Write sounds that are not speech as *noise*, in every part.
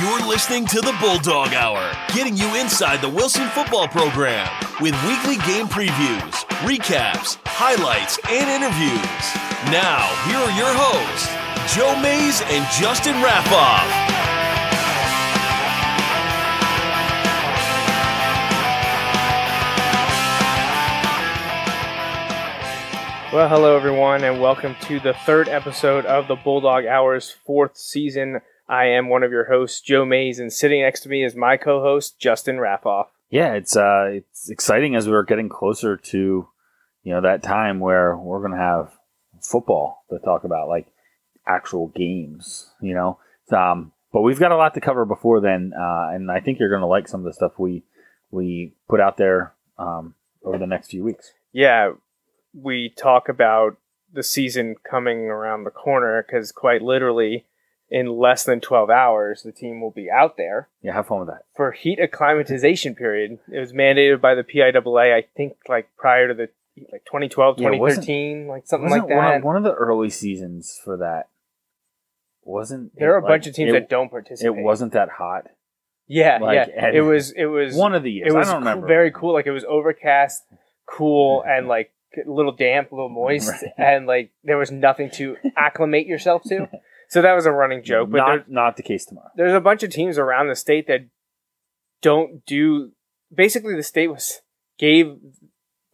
You're listening to the Bulldog Hour, getting you inside the Wilson football program with weekly game previews, recaps, highlights, and interviews. Now, here are your hosts, Joe Mays and Justin Raffauf. Well, hello everyone, and welcome to the third episode of the Bulldog Hour's fourth season. I am one of your hosts, Joe Mays, and sitting next to me is my co-host, Justin Raffauf. Yeah, it's uh, it's exciting as we're getting closer to, you know, that time where we're gonna have football to talk about, like actual games. You know, um, but we've got a lot to cover before then, uh, and I think you're gonna like some of the stuff we we put out there um, over the next few weeks. Yeah, we talk about the season coming around the corner because quite literally, in less than 12 hours, the team will be out there Yeah, have fun with that. for heat acclimatization period. It was mandated by the PIAA, I think, like prior to the like 2012, Yeah, 2013, like something like one that. of, one of the early seasons for that wasn't there are a like, bunch of teams it, that don't participate. It wasn't that hot. Yeah, like, yeah. It was. It was One of the years. It was I don't cool- remember. very cool. Like it was overcast, cool, and like a little damp, a little moist, *laughs* Right. and like there was nothing to *laughs* acclimate yourself to. *laughs* So that was a running joke. But not not the case tomorrow. there's a bunch of teams around the state that don't do. Basically, the state was gave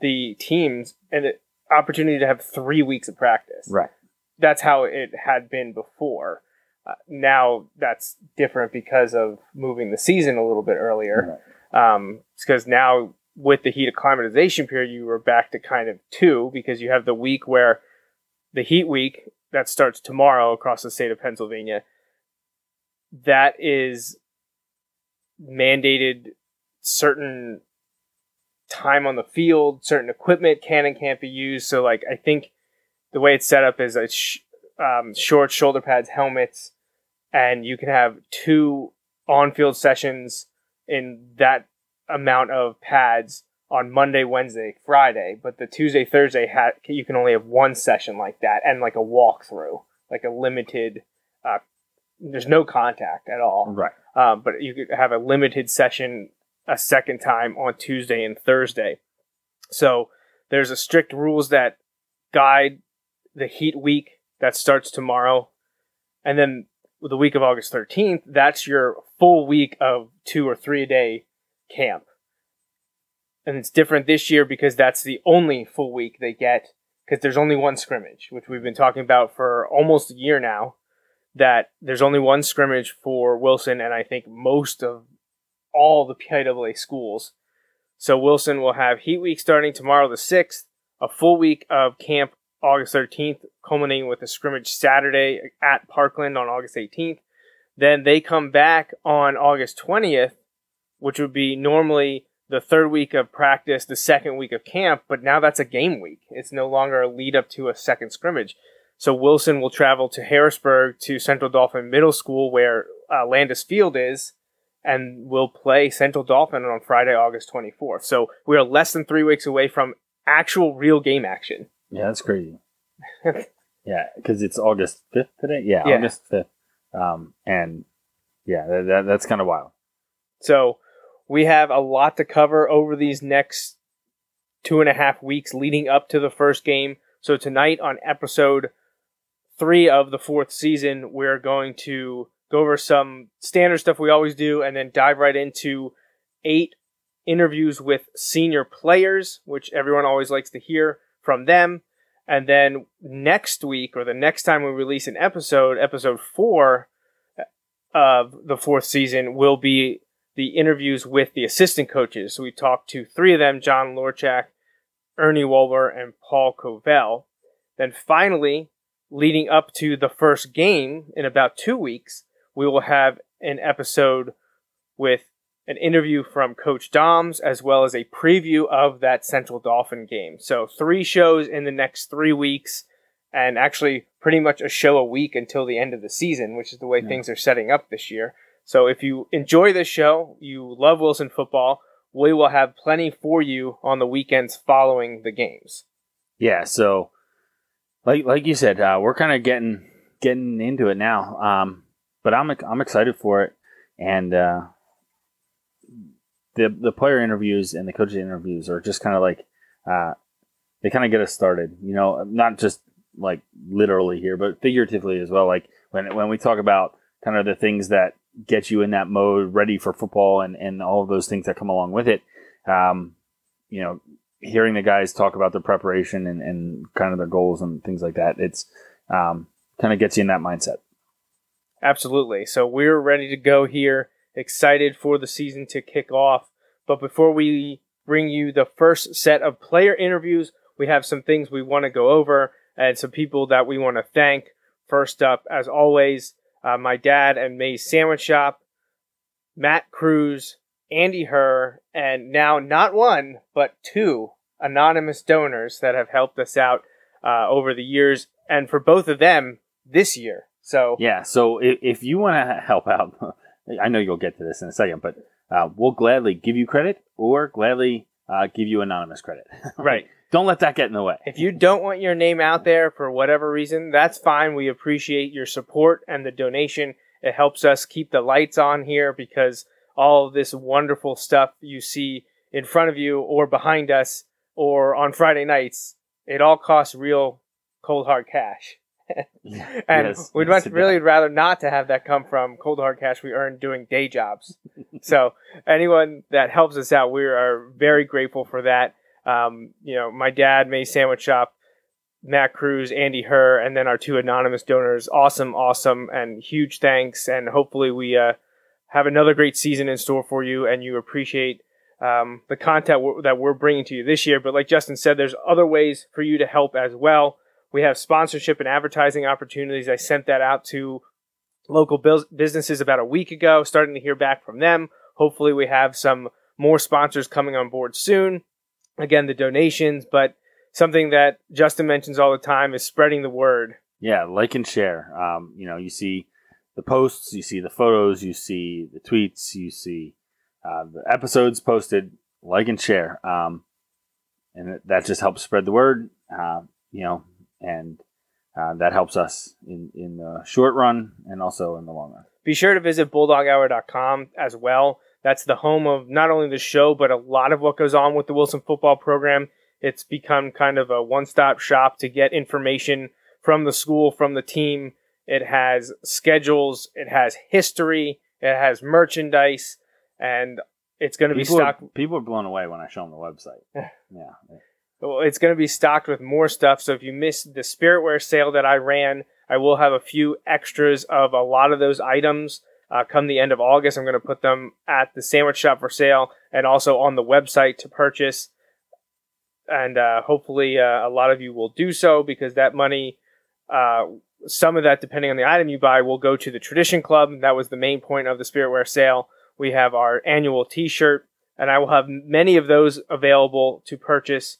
the teams an opportunity to have three weeks of practice. Right. That's how it had been before. Uh, now that's different because of moving the season a little bit earlier um, because now with the heat acclimatization period, you were back to kind of two because you have the week where the heat week that starts tomorrow across the state of Pennsylvania. That is mandated certain time on the field, certain equipment can and can't be used. So, like, I think the way it's set up is it's sh- um, short shoulder pads, helmets, and you can have two on-field sessions in that amount of pads on Monday, Wednesday, Friday, but the Tuesday, Thursday ha- you can only have one session like that and like a walkthrough, like a limited. Uh, there's no contact at all, Right. um, but you could have a limited session a second time on Tuesday and Thursday. So there's a strict rules that guide the heat week that starts tomorrow, and then the week of August 13th, that's your full week of two or three a day camp. And it's different this year because that's the only full week they get because there's only one scrimmage, which we've been talking about for almost a year now. That there's only one scrimmage for Wilson, and I think most of all the PIAA schools. So Wilson will have Heat Week starting tomorrow, the 6th, a full week of camp August 13th, culminating with a scrimmage Saturday at Parkland on August 18th. Then they come back on August 20th, which would be normally the third week of practice, the second week of camp, but now that's a game week. It's no longer a lead up to a second scrimmage. So Wilson will travel to Harrisburg to Central Dauphin Middle School, where uh, Landis Field is, and will play Central Dauphin on Friday, August 24th. So we are less than three weeks away from actual real game action. Yeah, that's crazy. *laughs* yeah, because it's August fifth today. Yeah, Yeah. August fifth. Um, and yeah, that, that, that's kind of wild. So we have a lot to cover over these next two and a half weeks leading up to the first game. So tonight on episode three of the fourth season, we're going to go over some standard stuff we always do and then dive right into eight interviews with senior players, which everyone always likes to hear from them. And then next week, or the next time we release an episode, episode four of the fourth season, will be the interviews with the assistant coaches. So we talked to three of them John Lorchak, Ernie Wolver, and Paul Covell. Then finally, leading up to the first game in about two weeks, we will have an episode with an interview from Coach Doms as well as a preview of that Central Dauphin game. So, three shows in the next three weeks, and actually pretty much a show a week until the end of the season, which is the way Yeah. things are setting up this year. So, if you enjoy this show, you love Wilson football, we will have plenty for you on the weekends following the games. Yeah, so like like you said, uh, we're kind of getting getting into it now. Um, but I'm I'm excited for it. and uh, the the player interviews and the coaching interviews are just kind of like uh, they kind of get us started. You know, not just like literally here, but figuratively as well. Like when when we talk about kind of the things that get you in that mode, ready for football, and and all of those things that come along with it. Um, you know, hearing the guys talk about their preparation and, and kind of their goals and things like that, it's um, kind of gets you in that mindset. Absolutely. So we're ready to go here, excited for the season to kick off. But before we bring you the first set of player interviews, we have some things we want to go over and some people that we want to thank. First up, as always, uh, my dad and May's Sandwich Shop, Matt Cruz, Andy Herr, and now not one, but two anonymous donors that have helped us out uh, over the years. And for both of them, this year. So, yeah. So if, if you want to help out, *laughs* I know you'll get to this in a second, but uh, we'll gladly give you credit or gladly uh, give you anonymous credit. *laughs* right. Don't let that get in the way. If you don't want your name out there for whatever reason, that's fine. We appreciate your support and the donation. It helps us keep the lights on here because all of this wonderful stuff you see in front of you or behind us or on Friday nights, it all costs real cold hard cash. *laughs* and yes, we'd yes, much really rather not to have that come from cold hard cash we earn doing day jobs. *laughs* so anyone that helps us out, we are very grateful for that. Um, you know, my dad, May Sandwich Shop, Matt Cruz, Andy Herr, and then our two anonymous donors. Awesome, awesome, and huge thanks. And hopefully we uh, have another great season in store for you, and you appreciate um, the content w- that we're bringing to you this year. But like Justin said, there's other ways for you to help as well. We have sponsorship and advertising opportunities. I sent that out to local businesses about a week ago, starting to hear back from them. Hopefully, we have some more sponsors coming on board soon. Again, the donations, but something that Justin mentions all the time is spreading the word. Yeah, like and share. Um, you know, you see the posts, you see the photos, you see the tweets, you see uh, the episodes posted. Like and share, um, and that just helps spread the word. Uh, you know, and uh, that helps us in, in the short run and also in the long run. Be sure to visit bulldoghour.com as well. That's the home of not only the show, but a lot of what goes on with the Wilson football program. It's become kind of a one stop shop to get information from the school, from the team. It has schedules, it has history, it has merchandise, and it's going to be stocked. Are, people are blown away when I show them the website. *laughs* yeah Well, it's going to be stocked with more stuff. So if you missed the Spiritwear sale that I ran, I will have a few extras of a lot of those items. Uh, come the end of August, I'm going to put them at the sandwich shop for sale and also on the website to purchase. And uh, hopefully, uh, a lot of you will do so because that money, uh, some of that, depending on the item you buy, will go to the Tradition Club. That was the main point of the Spiritware sale. We have our annual t shirt, and I will have many of those available to purchase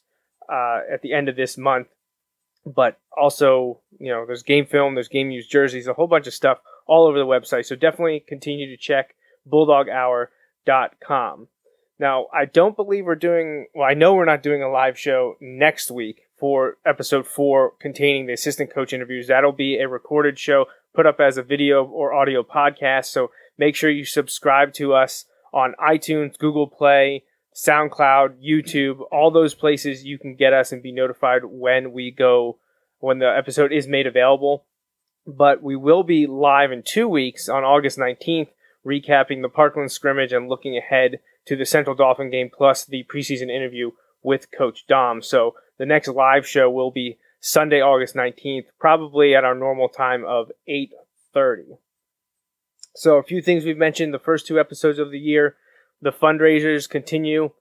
uh, at the end of this month. But also, you know, there's game film, there's game used jerseys, a whole bunch of stuff all over the website. So definitely continue to check bulldoghour.com. Now, I don't believe we're doing, well, I know we're not doing a live show next week for episode four containing the assistant coach interviews. That'll be a recorded show put up as a video or audio podcast. So make sure you subscribe to us on iTunes, Google Play, SoundCloud, YouTube, all those places you can get us and be notified when we go, when the episode is made available. But we will be live in two weeks on August 19th, recapping the Parkland scrimmage and looking ahead to the Central Dauphin game plus the preseason interview with Coach Dom. So the next live show will be Sunday, August 19th, probably at our normal time of 8:30. So a few things we've mentioned the first two episodes of the year the fundraisers continue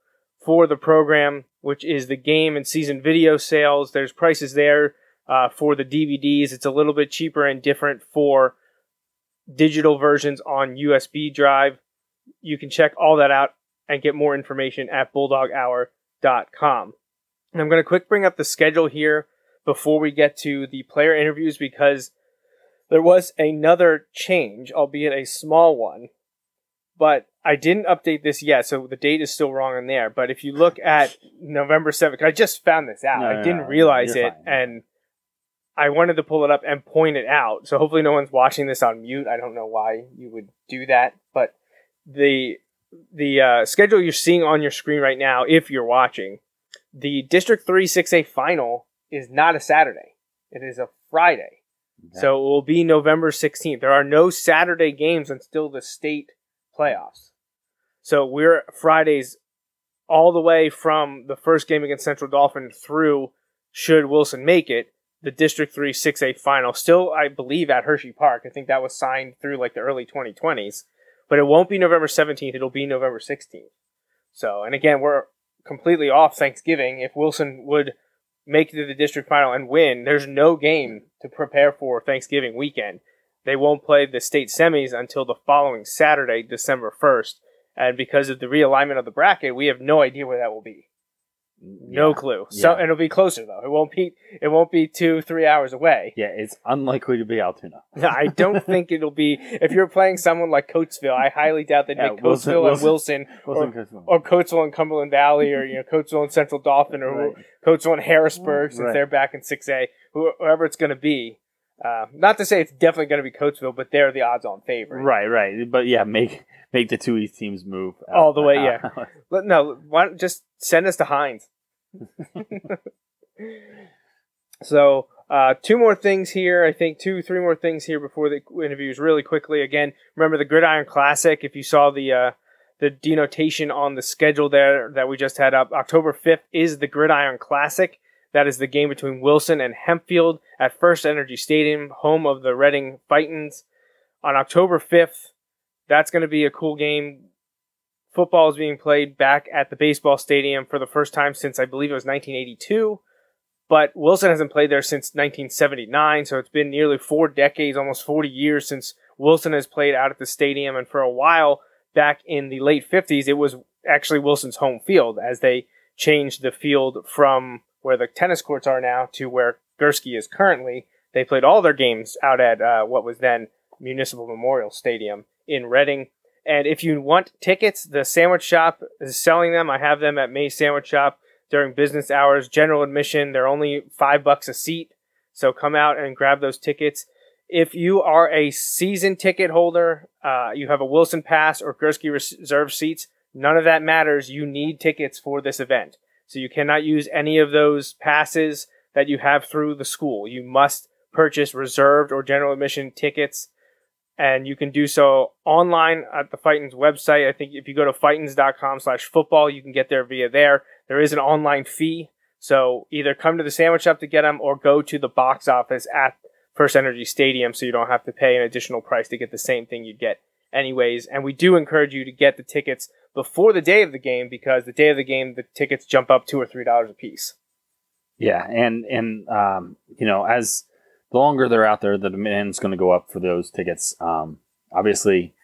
for the program, which is the game and season video sales. There's prices there uh, for the DVDs. It's a little bit cheaper and different for digital versions on USB drive. You can check all that out and get more information at bulldoghour.com. And I'm going to quick bring up the schedule here before we get to the player interviews because there was another change, albeit a small one. But I didn't update this yet, so the date is still wrong in there. But if you look at November 7th, I just found this out. No, I didn't no, realize it, fine. and I wanted to pull it up and point it out. So hopefully no one's watching this on mute. I don't know why you would do that, but the the uh, schedule you're seeing on your screen right now, if you're watching, the District Three Six A final is not a Saturday; it is a Friday. Okay. So it will be November 16th. There are no Saturday games until the state playoffs. So we're Fridays all the way from the first game against Central Dauphin through, should Wilson make it, the District 3 6A final. Still, I believe, at Hershey Park. I think that was signed through like the early 2020s. But it won't be November 17th, it'll be November 16th. So, and again, we're completely off Thanksgiving. If Wilson would make to the district final and win, there's no game to prepare for Thanksgiving weekend. They won't play the state semis until the following Saturday, December 1st. And because of the realignment of the bracket, we have no idea where that will be. No Yeah. clue. So Yeah. it'll be closer though. It won't be it won't be two, three hours away. Yeah, it's unlikely to be Altoona. I don't *laughs* think it'll be if you're playing someone like Coatesville, I highly doubt they'd Yeah, make Wilson- Coatesville and Wilson- Wilson Wilson or, Coastal. or Coatesville and Cumberland Valley or you know *laughs* Coatesville and Central Dauphin or Right. Coatesville and Harrisburg since Right. they're back in six A, whoever it's gonna be. Uh, not to say it's definitely gonna be Coatesville, but they're the odds on favorite. Right, right. But yeah, make make the two East teams move out- All the way, out- yeah. *laughs* Let, no, why don't just send us to Heinz. *laughs* so, uh, two more things here. I think two, three more things here before the interviews. Really quickly, again, remember the Gridiron Classic. If you saw the uh, the denotation on the schedule there that we just had up, October fifth is the Gridiron Classic. That is the game between Wilson and Hempfield at First Energy Stadium, home of the Reading Fightins. On October fifth, that's going to be a cool game football is being played back at the baseball stadium for the first time since I believe it was 1982. But Wilson hasn't played there since 1979, so it's been nearly four decades, almost 40 years since Wilson has played out at the stadium. And for a while back in the late 50s, it was actually Wilson's home field as they changed the field from where the tennis courts are now to where Gursky is currently. They played all their games out at uh, what was then Municipal Memorial Stadium in Reading. And if you want tickets, the sandwich shop is selling them. I have them at May's Sandwich Shop during business hours. General admission, they're only five bucks a seat. So come out and grab those tickets. If you are a season ticket holder, uh, you have a Wilson Pass or Gursky Reserve seats, none of that matters. You need tickets for this event. So you cannot use any of those passes that you have through the school. You must purchase reserved or general admission tickets and you can do so online at the Fightins website. I think if you go to fightins.com slash football, you can get there via there. There is an online fee, so either come to the sandwich shop to get them or go to the box office at First Energy Stadium so you don't have to pay an additional price to get the same thing you'd get anyways. And we do encourage you to get the tickets before the day of the game because the day of the game, the tickets jump up two or three dollars a piece. Yeah, and and um, you know, as the longer they're out there, the demand's going to go up for those tickets. Um, obviously,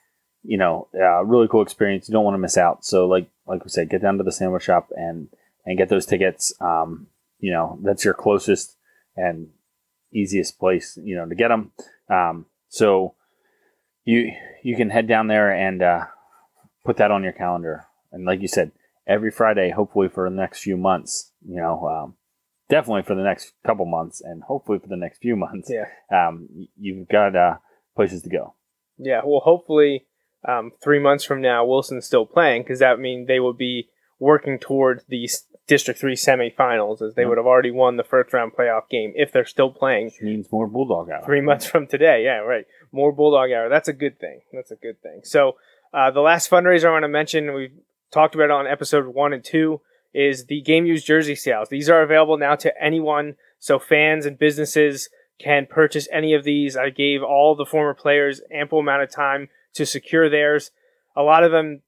you know, uh, really cool experience. You don't want to miss out. So, like like we said, get down to the sandwich shop and and get those tickets. Um, you know, that's your closest and easiest place, you know, to get them. Um, so you you can head down there and uh, put that on your calendar. And like you said, every Friday, hopefully for the next few months, you know, um, definitely for the next couple months, and hopefully for the next few months, Yeah. um, you've got uh, places to go. Yeah, well, hopefully, um, three months from now, Wilson's still playing because that means they will be working towards the District Three semifinals, as they Yep. would have already won the first round playoff game if they're still playing Which means more bulldog hour. three months from today. Yeah, right. More Bulldog Hour. That's a good thing. That's a good thing. So, uh, the last fundraiser I want to mention, we talked about it on episode one and two, is the game used jersey sales. These are available now to anyone, so fans and businesses can purchase any of these. I gave all the former players ample amount of time to secure theirs. A lot of them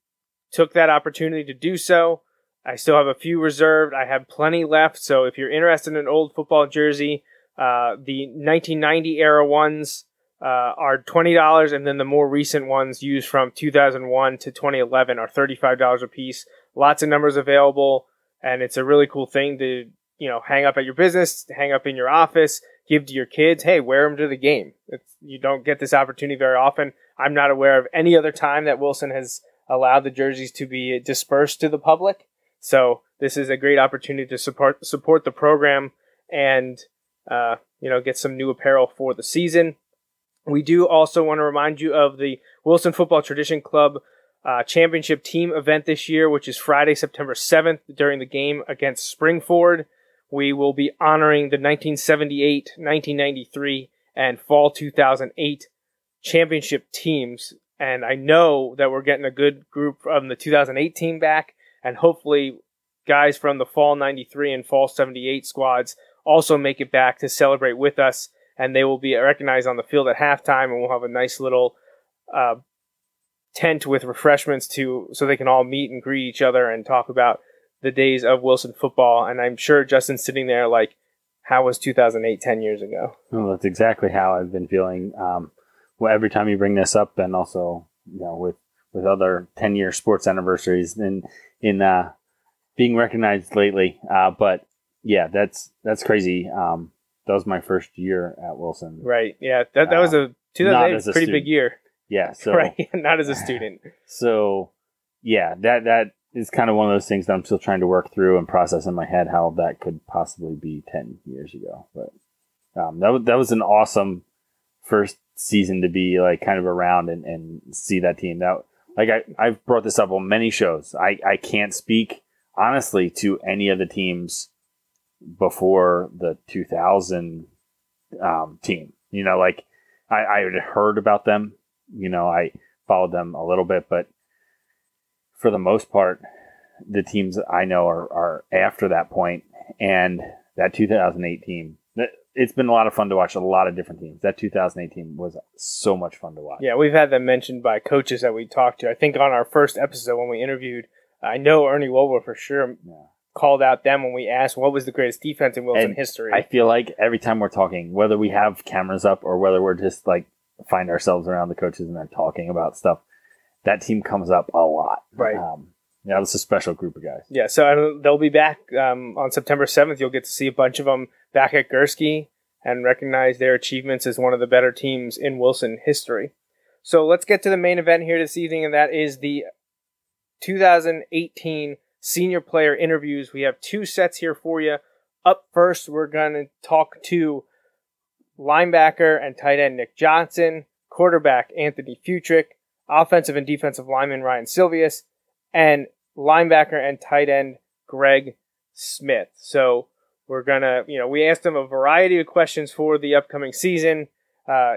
took that opportunity to do so. I still have a few reserved. I have plenty left. So if you're interested in an old football jersey, uh, the 1990 era ones uh, are twenty dollars, and then the more recent ones used from 2001 to 2011 are thirty-five dollars a piece. Lots of numbers available, and it's a really cool thing to you know hang up at your business, hang up in your office, give to your kids. Hey, wear them to the game. It's, you don't get this opportunity very often. I'm not aware of any other time that Wilson has allowed the jerseys to be dispersed to the public. So this is a great opportunity to support support the program and uh, you know get some new apparel for the season. We do also want to remind you of the Wilson Football Tradition Club uh, championship team event this year, which is Friday, September 7th, during the game against Springford. We will be honoring the 1978, 1993, and fall 2008 championship teams. And I know that we're getting a good group from the 2008 team back, and hopefully, guys from the fall 93 and fall 78 squads also make it back to celebrate with us. And they will be recognized on the field at halftime, and we'll have a nice little uh, tent with refreshments to so they can all meet and greet each other and talk about the days of Wilson football. And I'm sure Justin's sitting there like, how was 2008 10 years ago? Well, that's exactly how I've been feeling. Um, well, every time you bring this up, and also you know with with other 10 year sports anniversaries and in uh, being recognized lately. Uh, but yeah, that's that's crazy. Um, that was my first year at Wilson. Right. Yeah. That that was a 2008 was a pretty student. big year. Yeah. *laughs* So right. *laughs* Not as a *sighs* student. So yeah, that that is kind of one of those things that I'm still trying to work through and process in my head how that could possibly be 10 years ago. But um, that, was, that was an awesome first season to be like kind of around and, and see that team. That like I, I've brought this up on many shows. I, I can't speak honestly to any of the teams before the 2000 um, team. You know, like I, I had heard about them. You know, I followed them a little bit, but for the most part, the teams I know are, are after that point, and that 2008 team. It's been a lot of fun to watch a lot of different teams. That 2008 team was so much fun to watch. Yeah, we've had them mentioned by coaches that we talked to. I think on our first episode when we interviewed, I know Ernie Wolver for sure Yeah. Called out them when we asked what was the greatest defense in Wilson And history. I feel like every time we're talking, whether we have cameras up or whether we're just like find ourselves around the coaches and they're talking about stuff, that team comes up a lot. Right. Um, yeah, it's a special group of guys. Yeah, so uh, they'll be back um, on September 7th. You'll get to see a bunch of them back at Gursky and recognize their achievements as one of the better teams in Wilson history. So let's get to the main event here this evening, and that is the 2018 senior player interviews. We have two sets here for you. Up first, we're going to talk to linebacker and tight end Nick Johnson, quarterback Anthony Futrick, offensive and defensive lineman Ryan Silvious, and linebacker and tight end Greg Smith. So we're gonna, you know, we asked them a variety of questions for the upcoming season. Uh,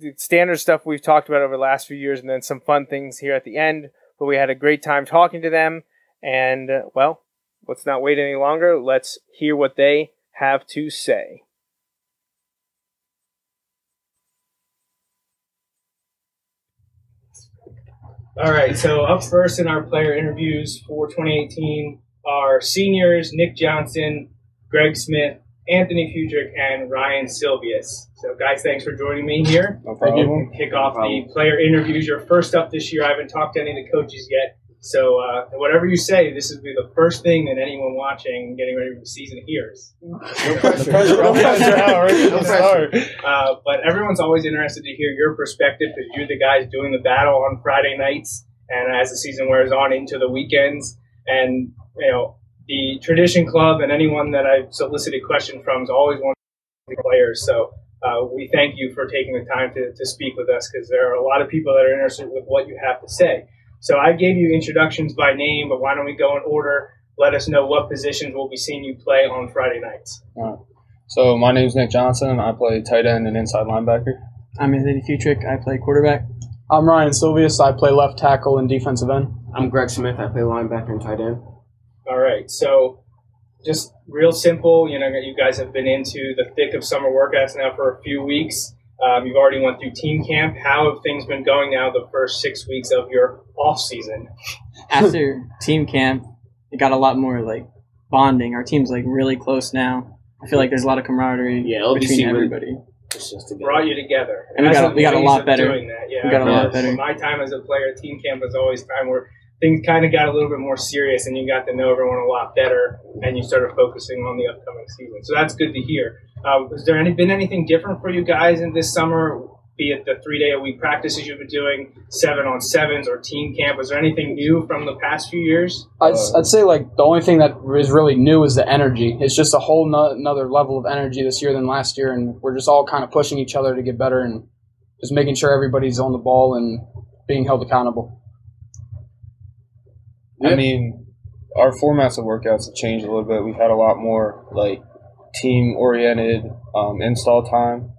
the standard stuff we've talked about over the last few years, and then some fun things here at the end. But we had a great time talking to them, and uh, well, let's not wait any longer. Let's hear what they have to say. All right, so up first in our player interviews for 2018 are seniors Nick Johnson, Greg Smith, Anthony Futrick, and Ryan Silvious. So, guys, thanks for joining me here. No Thank you. problem. Kick off the player interviews. You're first up this year. I haven't talked to any of the coaches yet. So, uh, whatever you say, this will be the first thing that anyone watching getting ready for the season hears. No pressure. No *laughs* *laughs* No pressure. Uh, but everyone's always interested to hear your perspective because you're the guys doing the battle on Friday nights and as the season wears on into the weekends. And, you know, the Tradition Club and anyone that I've solicited questions from is always one of the players. So uh, we thank you for taking the time to, to speak with us because there are a lot of people that are interested with what you have to say. So I gave you introductions by name, but why don't we go in order? Let us know what positions we'll be seeing you play on Friday nights. So my name's Nick Johnson. I play tight end and inside linebacker. I'm Anthony Futrick. I play quarterback. I'm Ryan Silvious. I play left tackle and defensive end. I'm Greg Smith. I play linebacker and tight end. All right, so just real simple. You know, you guys have been into the thick of summer workouts now for a few weeks. Um, you've already went through team camp. How have things been going now? The first six weeks of your off season. After team camp, it got a lot more like bonding. Our team's like really close now. I feel like there's a lot of camaraderie Yeah, LBC between everybody. It's just together. Brought you together, And we That's got- we got a lot better. Doing that. Yeah, We got a lot For better. My time as a player, team camp was always time where things kind of got a little bit more serious, and you got to know everyone a lot better, and you started focusing on the upcoming season. So that's good to hear. Uh, has there any, been anything different for you guys in this summer? Be it the three day a week practices you've been doing, seven on sevens, or team camp. Was there anything new from the past few years? I'd, I'd say like the only thing that is really new is the energy. It's just a whole no, another level of energy this year than last year, and we're just all kind of pushing each other to get better and just making sure everybody's on the ball and being held accountable. I mean, our formats of workouts have changed a little bit. We've had a lot more like team oriented um, install time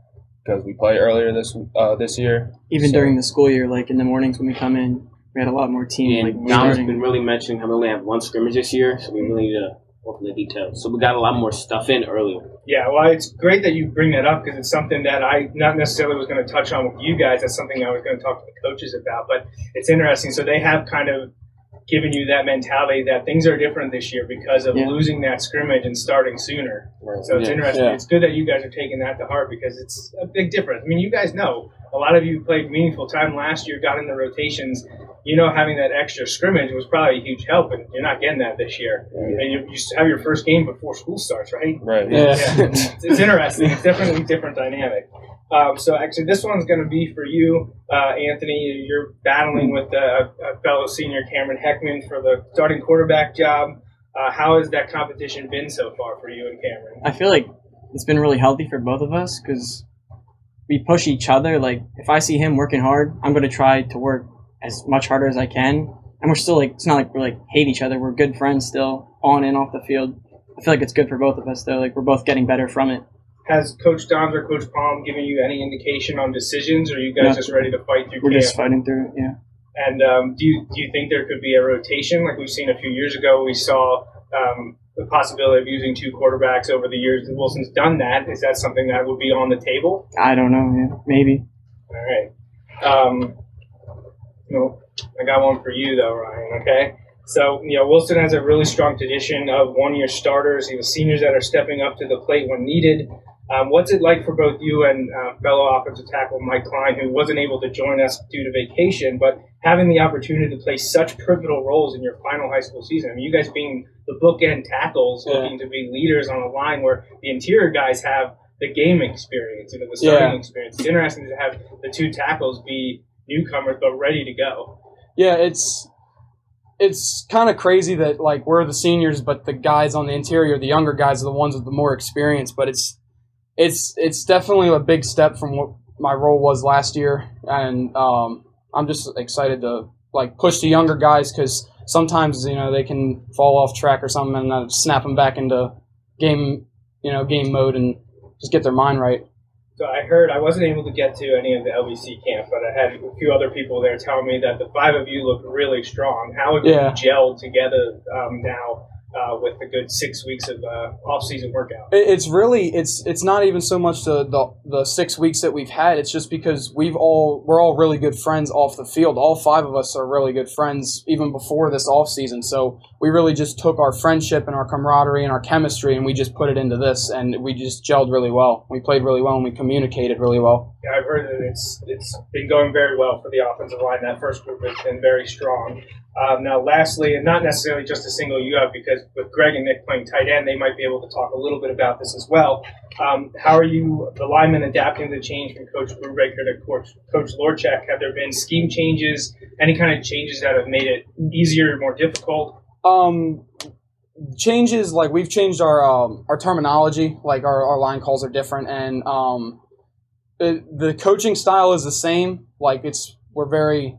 because we play earlier this uh, this year. Even So- during the school year, like in the mornings when we come in, we had a lot more team. And like Dom's starting. been really mentioning how we only have one scrimmage this year, so we really need to work on the details. So we got a lot more stuff in earlier. Yeah, well, it's great that you bring that up because it's something that I not necessarily was going to touch on with you guys. That's something I was going to talk to the coaches about. But it's interesting. So they have kind of given you that mentality that things are different this year because of Yeah. losing that scrimmage and starting sooner. So it's Yeah. interesting. Yeah. It's good that you guys are taking that to heart because it's a big difference. I mean, you guys know a lot of you played meaningful time last year, got in the rotations. You know, having that extra scrimmage was probably a huge help, and you're not getting that this year. And you, you have your first game before school starts, right? Right. Yeah. Yeah, it's, it's interesting. It's definitely a different dynamic. Um, so actually, this one's going to be for you, uh, Anthony. You're battling with uh, a fellow senior, Cameron Heckman, for the starting quarterback job. Uh, how has that competition been so far for you and Cameron? I feel like it's been really healthy for both of us because we push each other. Like if I see him working hard, I'm going to try to work as much harder as I can. And we're still like it's not like we like hate each other. We're good friends still, on and off the field. I feel like it's good for both of us though. Like we're both getting better from it. Has Coach Doms or Coach Palm given you any indication on decisions, or are you guys No. just ready to fight through We're camp? just fighting through it. Yeah. And um, do you do you think there could be a rotation like we've seen a few years ago? We saw um, the possibility of using two quarterbacks over the years. Wilson's done that. Is that something that would be on the table? I don't know. Yeah. Maybe. All right. Um, I got one for you though, Ryan. Okay. So you know Wilson has a really strong tradition of one-year starters. He has seniors that are stepping up to the plate when needed. Um, what's it like for both you and uh, fellow offensive tackle Mike Klein, who wasn't able to join us due to vacation, but having the opportunity to play such pivotal roles in your final high school season? I mean, you guys being the bookend tackles, Yeah. looking to be leaders on a line where the interior guys have the game experience, know, the starting Yeah. experience. It's interesting to have the two tackles be newcomers but ready to go. Yeah, it's it's kind of crazy that like we're the seniors, but the guys on the interior, the younger guys, are the ones with the more experience. But it's it's it's definitely a big step from what my role was last year, and um, I'm just excited to like push the younger guys because sometimes you know they can fall off track or something, and I snap them back into game you know game mode and just get their mind right. So I heard I wasn't able to get to any of the LBC camp, but I had a few other people there telling me that the five of you look really strong. How have Yeah. you gelled together um, now uh, with a good six weeks of uh, off-season workout? It's really it's it's not even so much the, the the six weeks that we've had. It's just because we've all we're all really good friends off the field. All five of us are really good friends even before this off season. So we really just took our friendship and our camaraderie and our chemistry and we just put it into this and we just gelled really well. We played really well and we communicated really well. Yeah, I've heard that it's it's been going very well for the offensive line. That first group has been very strong. Um, now, lastly, and not necessarily just a single you out, because with Greg and Nick playing tight end, they might be able to talk a little bit about this as well. Um, how are you, the linemen, adapting to the change from Coach Brubaker to Coach, Coach Lorchek? Have there been scheme changes, any kind of changes that have made it easier, more difficult? Um, changes like we've changed our um, our terminology. Like our, our line calls are different, and um, it, the coaching style is the same. Like it's we're very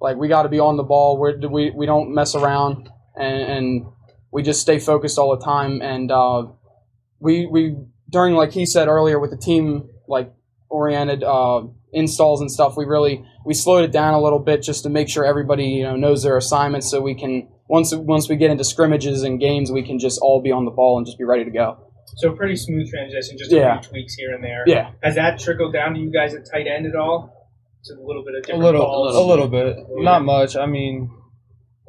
like we got to be on the ball. We're, we we don't mess around, and, and we just stay focused all the time. And uh, we we during like he said earlier with the team like oriented uh, installs and stuff. We really we slowed it down a little bit just to make sure everybody you know knows their assignments, so we can once once we get into scrimmages and games, we can just all be on the ball and just be ready to go. So pretty smooth transition, just Yeah. a few tweaks here and there. Yeah. Has that trickled down to you guys at tight end at all? To a little bit of A little, calls? a little bit, not much. I mean,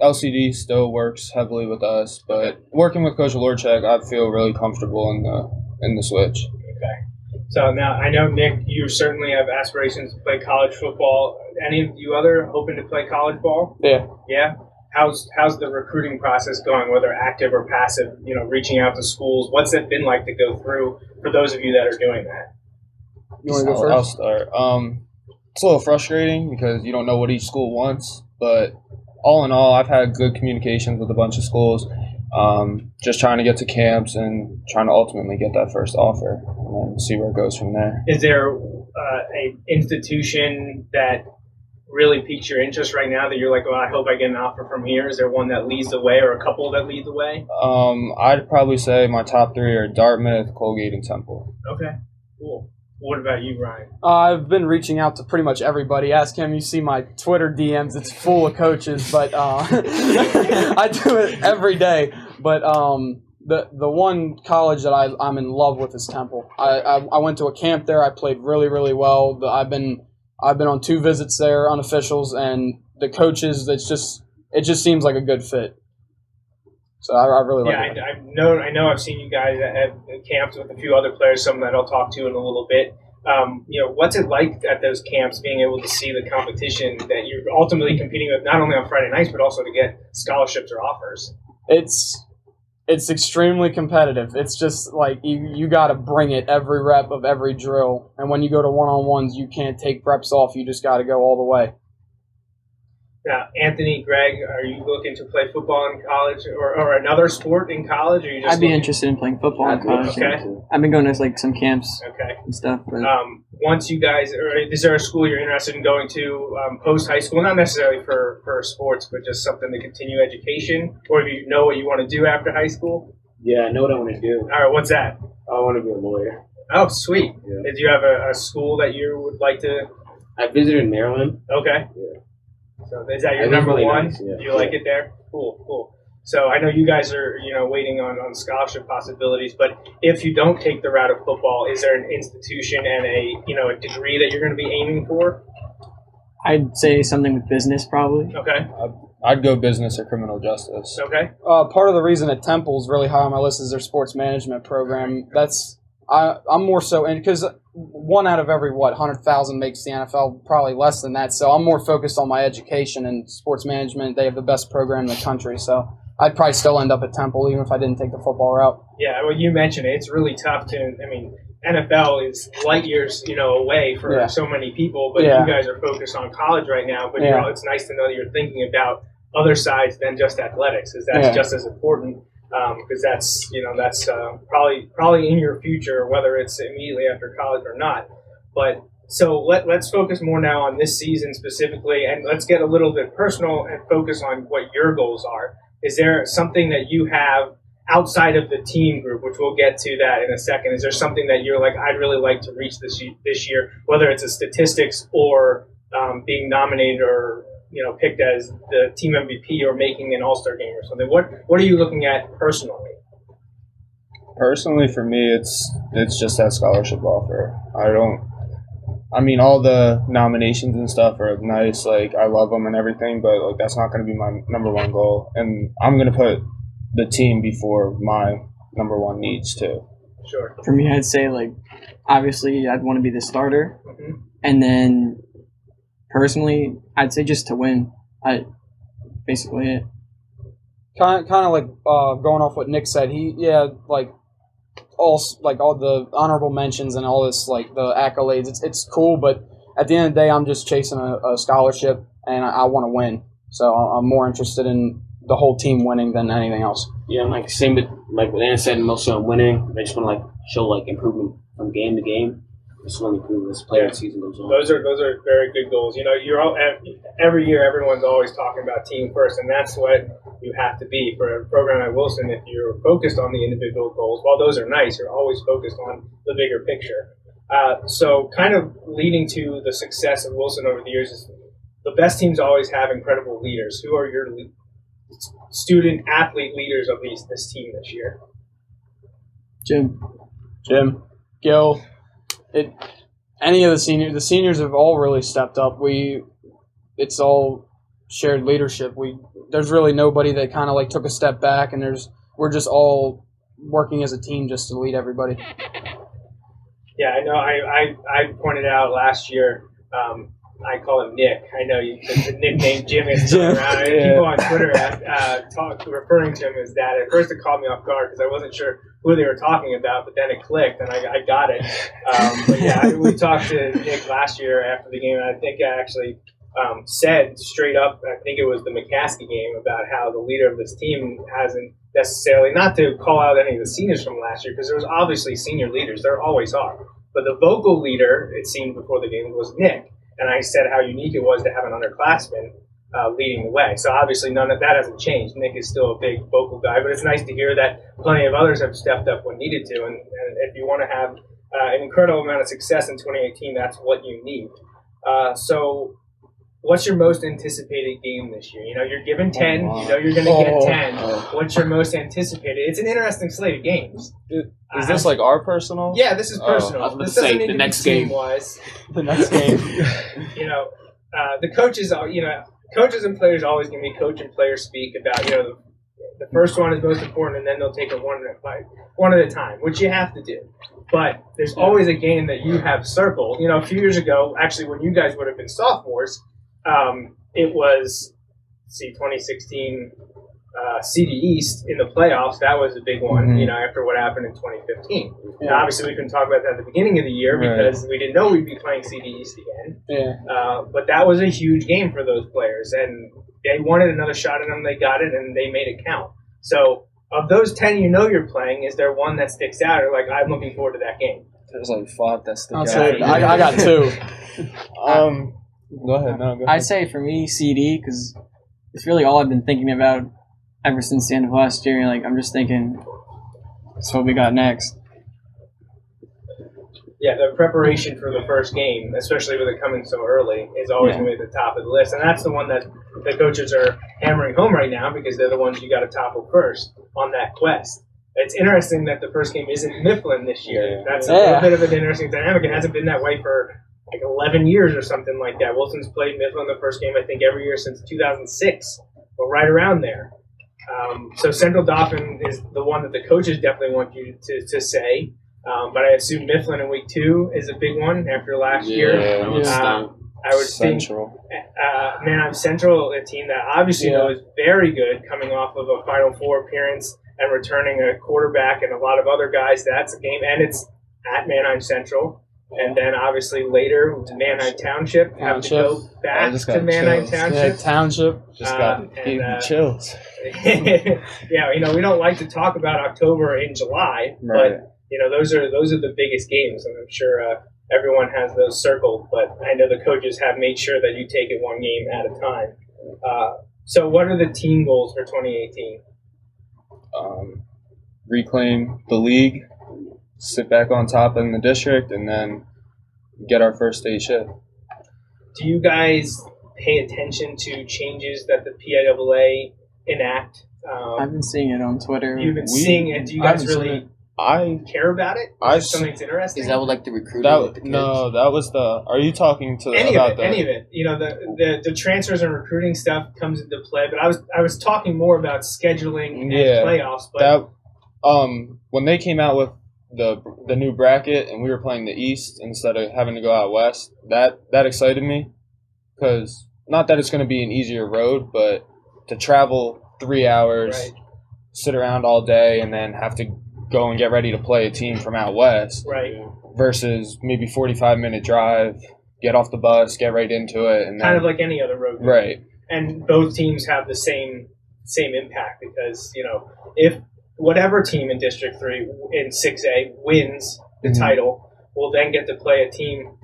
LCD still works heavily with us, but working with Coach Lorchek, I feel really comfortable in the in the switch. Okay. So now I know Nick, you certainly have aspirations to play college football. Any of you other hoping to play college ball? Yeah. Yeah. How's how's the recruiting process going, whether active or passive? You know, reaching out to schools. What's it been like to go through for those of you that are doing that? You want to go first? I'll start. Um, it's a little frustrating because you don't know what each school wants, but all in all, I've had good communications with a bunch of schools. Um, just trying to get to camps and trying to ultimately get that first offer and then see where it goes from there. Is there uh, a institution that really piques your interest right now that you're like, well, I hope I get an offer from here? Is there one that leads the way or a couple that lead the way? Um, I'd probably say my top three are Dartmouth, Colgate, and Temple. Okay, cool. What about you, Ryan? Uh, I've been reaching out to pretty much everybody. Ask him. You see my Twitter DMs; it's full of coaches. But uh, *laughs* I do it every day. But um, the the one college that I, I'm in love with is Temple. I, I, I went to a camp there. I played really really well. I've been I've been on two visits there, unofficials, and the coaches. It's just it just seems like a good fit. So I, I really like Yeah. I, I know. I know. I've seen you guys at, at camps with a few other players. Some that I'll talk to in a little bit. Um, you know, what's it like at those camps, being able to see the competition that you're ultimately competing with, not only on Friday nights, but also to get scholarships or offers? it's it's extremely competitive. It's just like you you got to bring it every rep of every drill, and when you go to one on ones, you can't take reps off. You just got to go all the way. Now, Anthony, Greg, are you looking to play football in college or, or another sport in college? Or are you just I'd be looking- interested in playing football in college. Okay. I've been going to like some camps Okay. and stuff, but um, once you guys, or is there a school you're interested in going to um, post high school? Not necessarily for, for sports, but just something to continue education, or if you know what you want to do after high school. Yeah, I know what I want to do. All right, what's that? I want to be a lawyer. Oh, sweet. Yeah. Did you have a, a school that you would like to? I visited Maryland. Okay. Yeah. So is that your was number really one? nice, yeah. Do you like it there? Cool, cool. So I know you guys are, you know, waiting on, on scholarship possibilities, but if you don't take the route of football, is there an institution and a, you know, a degree that you're going to be aiming for? I'd say something with business probably. Okay. I'd go business or criminal justice. Okay. Uh, part of the reason that Temple's really high on my list is their sports management program. That's I I'm more so in because one out of every what hundred thousand makes the NFL, probably less than that. So I'm more focused on my education and sports management. They have the best program in the country, so I'd probably still end up at Temple even if I didn't take the football route. Yeah, well, you mentioned it. It's really tough to. I mean, NFL is light years, you know, away for Yeah. so many people. But Yeah. you guys are focused on college right now. But Yeah. you're, it's nice to know that you're thinking about other sides than just athletics, because that's just as important. Because that's you know that's uh, probably probably in your future, whether it's immediately after college or not. But so let, let's focus more now on this season specifically, and let's get a little bit personal and focus on what your goals are. Is there something that you have outside of the team group, which we'll get to that in a second? Is there something that you're like, I'd really like to reach this this year, whether it's a statistics or um, being nominated or you know picked as the team MVP or making an All Star game or something? What what are you looking at personally? Personally, for me, it's it's just that scholarship offer. I don't. I mean, all the nominations and stuff are nice. Like I love them and everything, but like that's not going to be my number one goal. And I'm going to put the team before my number one needs too. Sure. For me, I'd say like obviously I'd want to be the starter, Mhm. and then personally, I'd say just to win. I basically it. Kind kind of like uh, going off what Nick said. He yeah like all like all the honorable mentions and all this like the accolades. It's it's cool, but at the end of the day, I'm just chasing a, a scholarship and I, I want to win. So I- I'm more interested in the whole team winning than anything else. Yeah, like same with like what Ann said. Mostly on winning. I just want to like show like improvement from game to game. I just want to improve as player season goes on. Those are those are very good goals. You know, you're all every year. Everyone's always talking about team first, and that's what you have to be for a program at Wilson. If you're focused on the individual goals, while those are nice, you're always focused on the bigger picture. Uh, so, kind of leading to the success of Wilson over the years is the best teams always have incredible leaders. Who are your le- student athlete leaders of these this team this year? Jim. Jim, Gil, it any of the seniors. The seniors have all really stepped up. We it's all shared leadership. We there's really nobody that kind of like took a step back, and there's we're just all working as a team just to lead everybody. Yeah, I know. I, I, I pointed out last year. Um, I call him Nick. I know you, the, the nickname Jim is thrown around. *laughs* Yeah. People on Twitter uh, talk, referring to him as that. At first, it caught me off guard because I wasn't sure who they were talking about, but then it clicked and I, I got it. Um, but yeah, we talked to Nick last year after the game, and I think I actually um, said straight up, I think it was the McCaskey game, about how the leader of this team hasn't necessarily, not to call out any of the seniors from last year, because there was obviously senior leaders, there always are. But the vocal leader, it seemed before the game, was Nick. And I said how unique it was to have an underclassman uh, leading the way. So obviously none of that hasn't changed. Nick is still a big vocal guy, but it's nice to hear that plenty of others have stepped up when needed to. And, and if you want to have uh, an incredible amount of success in 2018, that's what you need. Uh, so what's your most anticipated game this year? You know, you're given 10, you know you're going to Oh. get 10. What's your most anticipated? It's an interesting slate of games. Is this like our personal? Yeah, this is Oh, personal. I was about this to say, doesn't need the to next be game. team-wise. *laughs* The next game. *laughs* you know, uh, the coaches are, you know, coaches and players always going to be coach and player speak about, you know, the, the first one is most important, and then they'll take it one at a like, one at a time, which you have to do. But there's always a game that you have circled. You know, a few years ago, actually, when you guys would have been sophomores, um, it was, see, 2016 uh, CD East in the playoffs. That was a big one. Mhm. You know, after what happened in 2015. Yeah. Now, obviously, we couldn't talk about that at the beginning of the year Right. because we didn't know we'd be playing CD East again. yeah. Uh, but that was a huge game for those players, and they wanted another shot at them. They got it, and they made it count. So, of those ten you know you're playing, is there one that sticks out, or like I'm looking forward to that game? There's like five that stick I'll out. I, I got two. *laughs* Um, go ahead. No, go ahead. I'd say for me, CD, because it's really all I've been thinking about ever since the end of last year. Like, I'm just thinking, that's what we got next. Yeah, the preparation for the first game, especially with it coming so early, is always Yeah. going to be at the top of the list, and that's the one that the coaches are hammering home right now because they're the ones you got to topple first on that quest. It's interesting that the first game isn't Mifflin this year. Yeah. That's a Yeah. little bit of an interesting dynamic. It hasn't been that way for like 11 years or something like that. Wilson's played Mifflin the first game, I think, every year since 2006, or right around there. Um, so Central Dauphin is the one that the coaches definitely want you to, to say. Um, but I assume Mifflin in week two is a big one after last year. Yeah. one's Uh, stunk. I would think, Central. uh, man, I'm Central, a team that obviously Yeah. is very good, coming off of a Final Four appearance and returning a quarterback and a lot of other guys. That's a game, and it's at Manheim Central. And then obviously later Manheim Township have to go Township. I back just to got Manheim chills. Yeah, Township. township. Just Uh, got and, uh, chills. *laughs* yeah, you know we don't like to talk about October in July, Right. but you know those are those are the biggest games, and I'm sure uh, everyone has those circled. But I know the coaches have made sure that you take it one game at a time. Uh, so, what are the team goals for 2018? Um, reclaim the league, sit back on top in the district, and then get our first state ship. Do you guys pay attention to changes that the PIAA enact? I've Um, been seeing it on Twitter. you've been we- seeing it. Do you I guys haven't really. I care about it? Is I it something that's interesting? Is that what like the recruiting? with the no, that was the. Are you talking to any about of it, the? any of it. You know, the, the the transfers and recruiting stuff comes into play. But I was I was talking more about scheduling and Yeah, playoffs. But that um when they came out with the the new bracket and we were playing the East instead of having to go out west, that that excited me because not that it's going to be an easier road, but to travel three hours, Right. sit around all day, and then have to go and get ready to play a team from out west right, versus maybe forty five minute drive, get off the bus, get right into it, and then, kind of like any other road. right. and both teams have the same same impact because you know if whatever team in District Three in Six A wins the Mhm. title, will then get to play a team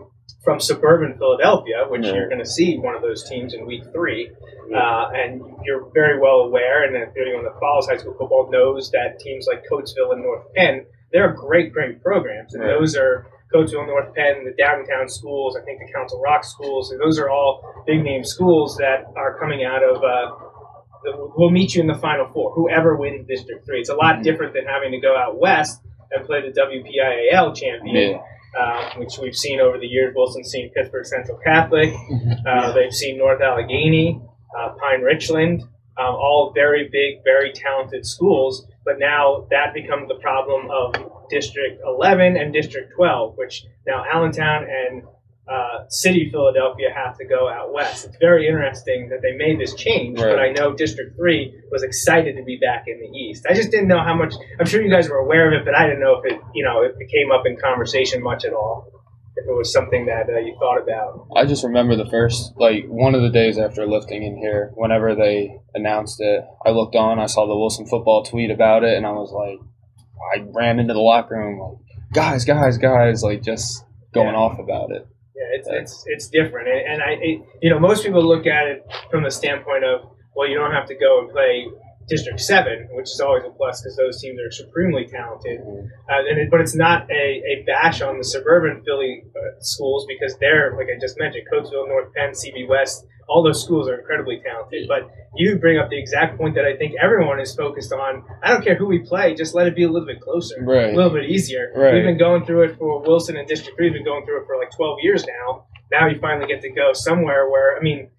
from suburban Philadelphia, which you're going to see one of those teams in Week Three. Uh, and you're very well aware, and if anyone that follows high school football knows that teams like Coatesville and North Penn, they're great, great programs, and those are Coatesville, North Penn, the downtown schools. I think the Council Rock schools, and those are all big name schools that are coming out of. Uh, will meet you in the Final Four. Whoever wins District Three, it's a lot different than having to go out west and play the WPIAL champion Yeah. uh, which we've seen over the years. Wilson's seen Pittsburgh Central Catholic. Uh, They've seen North Allegheny, uh, Pine Richland, um, all very big, very talented schools. But now that becomes the problem of District 11 and District 12, which now Allentown and uh, City Philadelphia have to go out west. It's very interesting that they made this change, but I know District 3 was excited to be back in the East. I just didn't know how much, I'm sure you guys were aware of it, but I didn't know if it, you know, if it came up in conversation much at all. If it was something that uh, you thought about. I just remember the first, like, one of the days after lifting in here, whenever they announced it, I looked on, I saw the Wilson football tweet about it, and I was like, I ran into the locker room, like, guys, guys, guys, like, just going Yeah. off about it. Yeah, it's it's it's different, and, and I, it, you know, most people look at it from the standpoint of, well, you don't have to go and play District Seven, which is always a plus because those teams are supremely talented. Uh, and it, but it's not a, a bash on the suburban Philly uh, schools because they're, like I just mentioned, Coatesville, North Penn, CB West, all those schools are incredibly talented. But you bring up the exact point that I think everyone is focused on. I don't care who we play, just let it be a little bit closer, Right. a little bit easier. Right. We've been going through it for Wilson and District Three. We've been going through it for like 12 years now. Now you finally get to go somewhere where, I mean,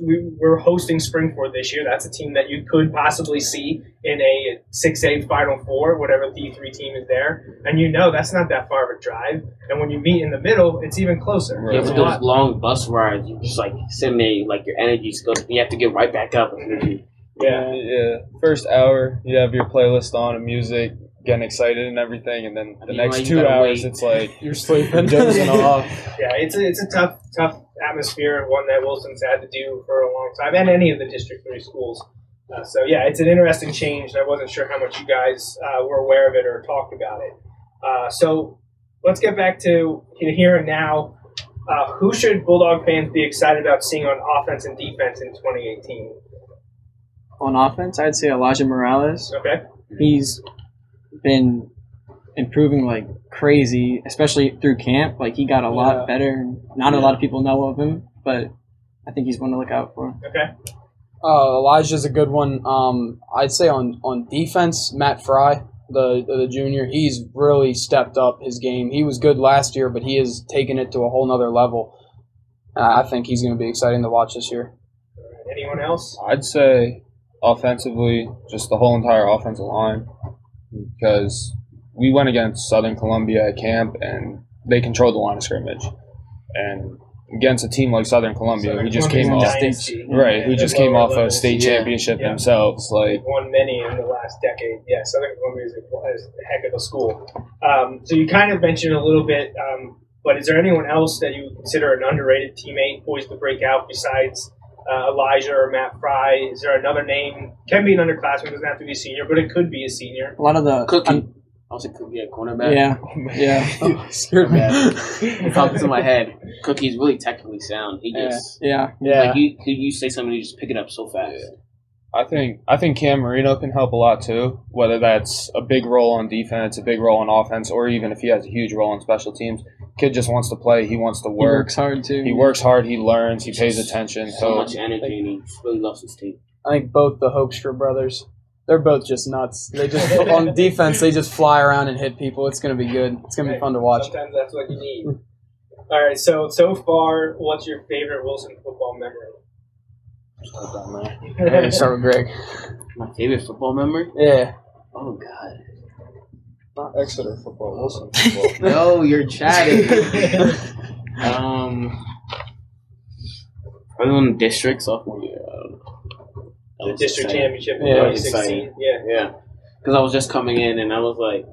we, we're hosting Spring-Ford this year. That's a team that you could possibly see in a 6A Final Four, whatever D3 team is there. And you know that's not that far of a drive. And when you meet in the middle, it's even closer. Right. You It's have a those long bus rides. You just like sitting there, like your energy's goes. You have to get right back up. Yeah. Yeah. First hour, you have your playlist on and music, getting excited and everything, and then I the mean, next like, two hours, wait. it's like *laughs* You're sleeping. *laughs* dozing off. Yeah, it's a, it's a tough, tough atmosphere, one that Wilson's had to do for a long time, and any of the District 3 schools. Uh, so, yeah, it's an interesting change, and I wasn't sure how much you guys uh, were aware of it or talked about it. Uh, so, let's get back to here and now. Uh, who should Bulldog fans be excited about seeing on offense and defense in 2018? On offense, I'd say Elijah Morales. Okay. He's been improving like crazy, especially through camp. Like he got a Yeah. lot better. Not a lot of people know of him, but I think he's one to look out for. Okay. Uh, Elijah's a good one. Um, I'd say on, on defense, Matt Fry, the the junior, he's really stepped up his game. He was good last year, but he has taken it to a whole nother level. Uh, I think he's going to be exciting to watch this year. Anyone else? I'd say offensively, just the whole entire offensive line, because we went against Southern Columbia at camp and they controlled the line of scrimmage, and against a team like Southern Columbia, Southern who just Columbia's came off dynasty. right, who just came lower off a state Yeah. championship Yeah. themselves, like won many in the last decade. Yeah, Southern Columbia is a, is a heck of a school. Um, so you kind of mentioned a little bit, um, but is there anyone else that you would consider an underrated teammate poised to break out besides uh, Elijah or Matt Fry? Is there another name? Can be an underclassman, doesn't have to be a senior, but it could be a senior. A lot of the Cookie. un- I was like, Cookie at cornerback. yeah, *laughs* oh, yeah, *laughs* oh, Scared me. *laughs* It popped into my head. Cookie's really technically sound. He just yeah. Yeah. like you, you say something, you just pick it up so fast. I think I think Cam Marino can help a lot too. Whether that's a big role on defense, a big role on offense, or even if he has a huge role on special teams. Kid just wants to play. He wants to He work. works hard too. He works hard. He learns. He pays attention. So So much energy, and he really loves his team. I think both the Hoekstra brothers, they're both just nuts. They just *laughs* on defense, they just fly around and hit people. It's going to be good. It's going to be fun to watch. Sometimes that's what you need. All right, so so far, what's your favorite Wilson football memory? Start Hey, start with Greg. My favorite football memory? Yeah. Oh God. Not Exeter football, Wilson *laughs* football. No, you're chatting. *laughs* um, I won district sophomore year. I don't know. That The district exciting. championship in Yeah, 2016. Yeah. Yeah, because I was just coming in and I was like,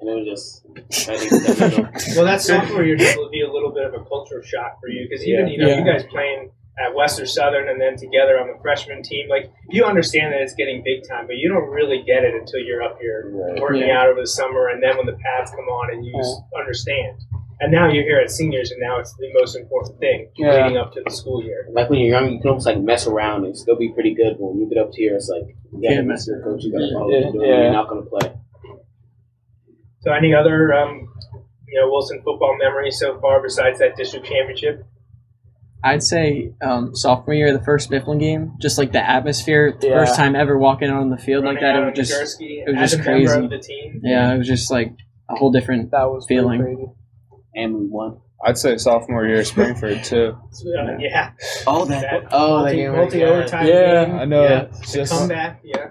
and it was just. I think *laughs* Well, that sophomore year will be a little bit of a culture shock for you because even you know Yeah. you guys playing at Western Southern and then together on the freshman team, like you understand that it's getting big time, but you don't really get it until you're up here Right. working Yeah. out over the summer, and then when the pads come on and you s understand. And now you're here at seniors, and now it's the most important thing Yeah. leading up to the school year. like when you're young, you can almost like mess around and still be pretty good. But when you get up to here, it's like you gotta Yeah. mess with your coach. You gotta follow Yeah, what you're yeah. You're not gonna play. So, any other um, you know Wilson football memories so far besides that district championship? I'd say um, sophomore year, the first Mifflin game, just like the atmosphere, the Yeah. first time ever walking out on the field like that, it was just Nagurski it was just crazy. of the team. yeah, it was just like a whole different. That was pretty Feeling. Crazy. And we won. I'd say sophomore year Spring-Ford too. *laughs* Uh, yeah. Oh, That oh, multi, that game. multi overtime Yeah. game. I know. Yeah. It's just comeback. Yeah.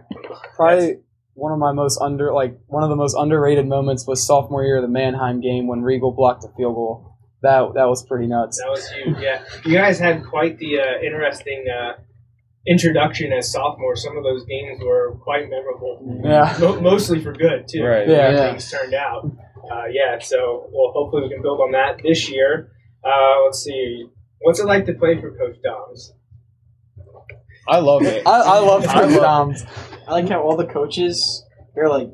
Probably one of my most under like one of the most underrated moments was sophomore year of the Manheim game when Regal blocked the field goal. That that was pretty nuts. That was huge. Yeah, you guys had quite the uh, interesting uh, introduction as sophomores. Some of those games were quite memorable. Yeah. Mo- mostly for good too. Right. Yeah. How Things turned out. Uh, yeah. So, well, hopefully we can build on that this year. Uh, let's see. What's it like to play for Coach Doms? I love it. I, I love I Coach love- Doms. I like how all the coaches they're like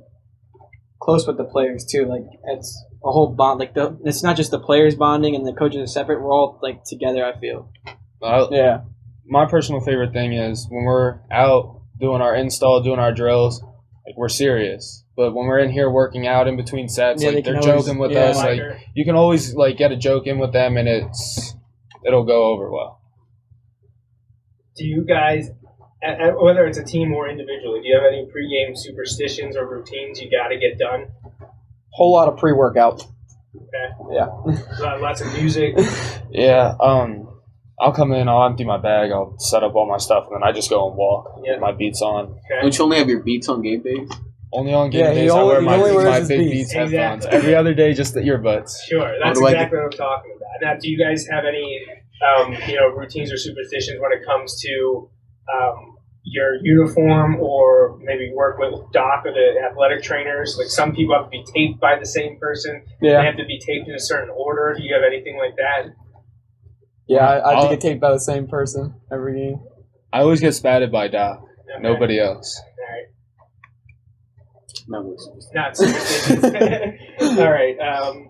close with the players too. Like it's a whole bond. Like the it's not just the players bonding and the coaches are separate. We're all like together. I feel. I, Yeah. my personal favorite thing is when we're out doing our install, doing our drills, like we're serious. But when we're in here working out in between sets, Yeah, like can they're always- joking with yeah. us, like you can always like get a joke in with them, and it's it'll go over well. do you guys, a- a- whether it's a team or individually, do you have any pregame superstitions or routines you got to get done? Whole lot of pre workout. Okay. Yeah. *laughs* Lots of music. *laughs* Yeah, um, I'll come in, I'll empty my bag, I'll set up all my stuff, and then I just go and walk Yeah. with my beats on. Okay. Don't you only have your beats on game days? Only on game Yeah, he days I wear he my, wears my big Beats. beats headphones. Every other day, just the earbuds. Sure, that's do I exactly what I'm talking about. Now, do you guys have any, um, you know, routines or superstitions when it comes to um, your uniform, or maybe work with Doc or the athletic trainers? Like some people have to be taped by the same person. They Yeah. have to be taped in a certain order. Do you have anything like that? Yeah, I, I have I'll- to get taped by the same person every game. I always get spatted by Doc, Okay. nobody else. All right. Not really. Not superstitions. *laughs* All right. Um,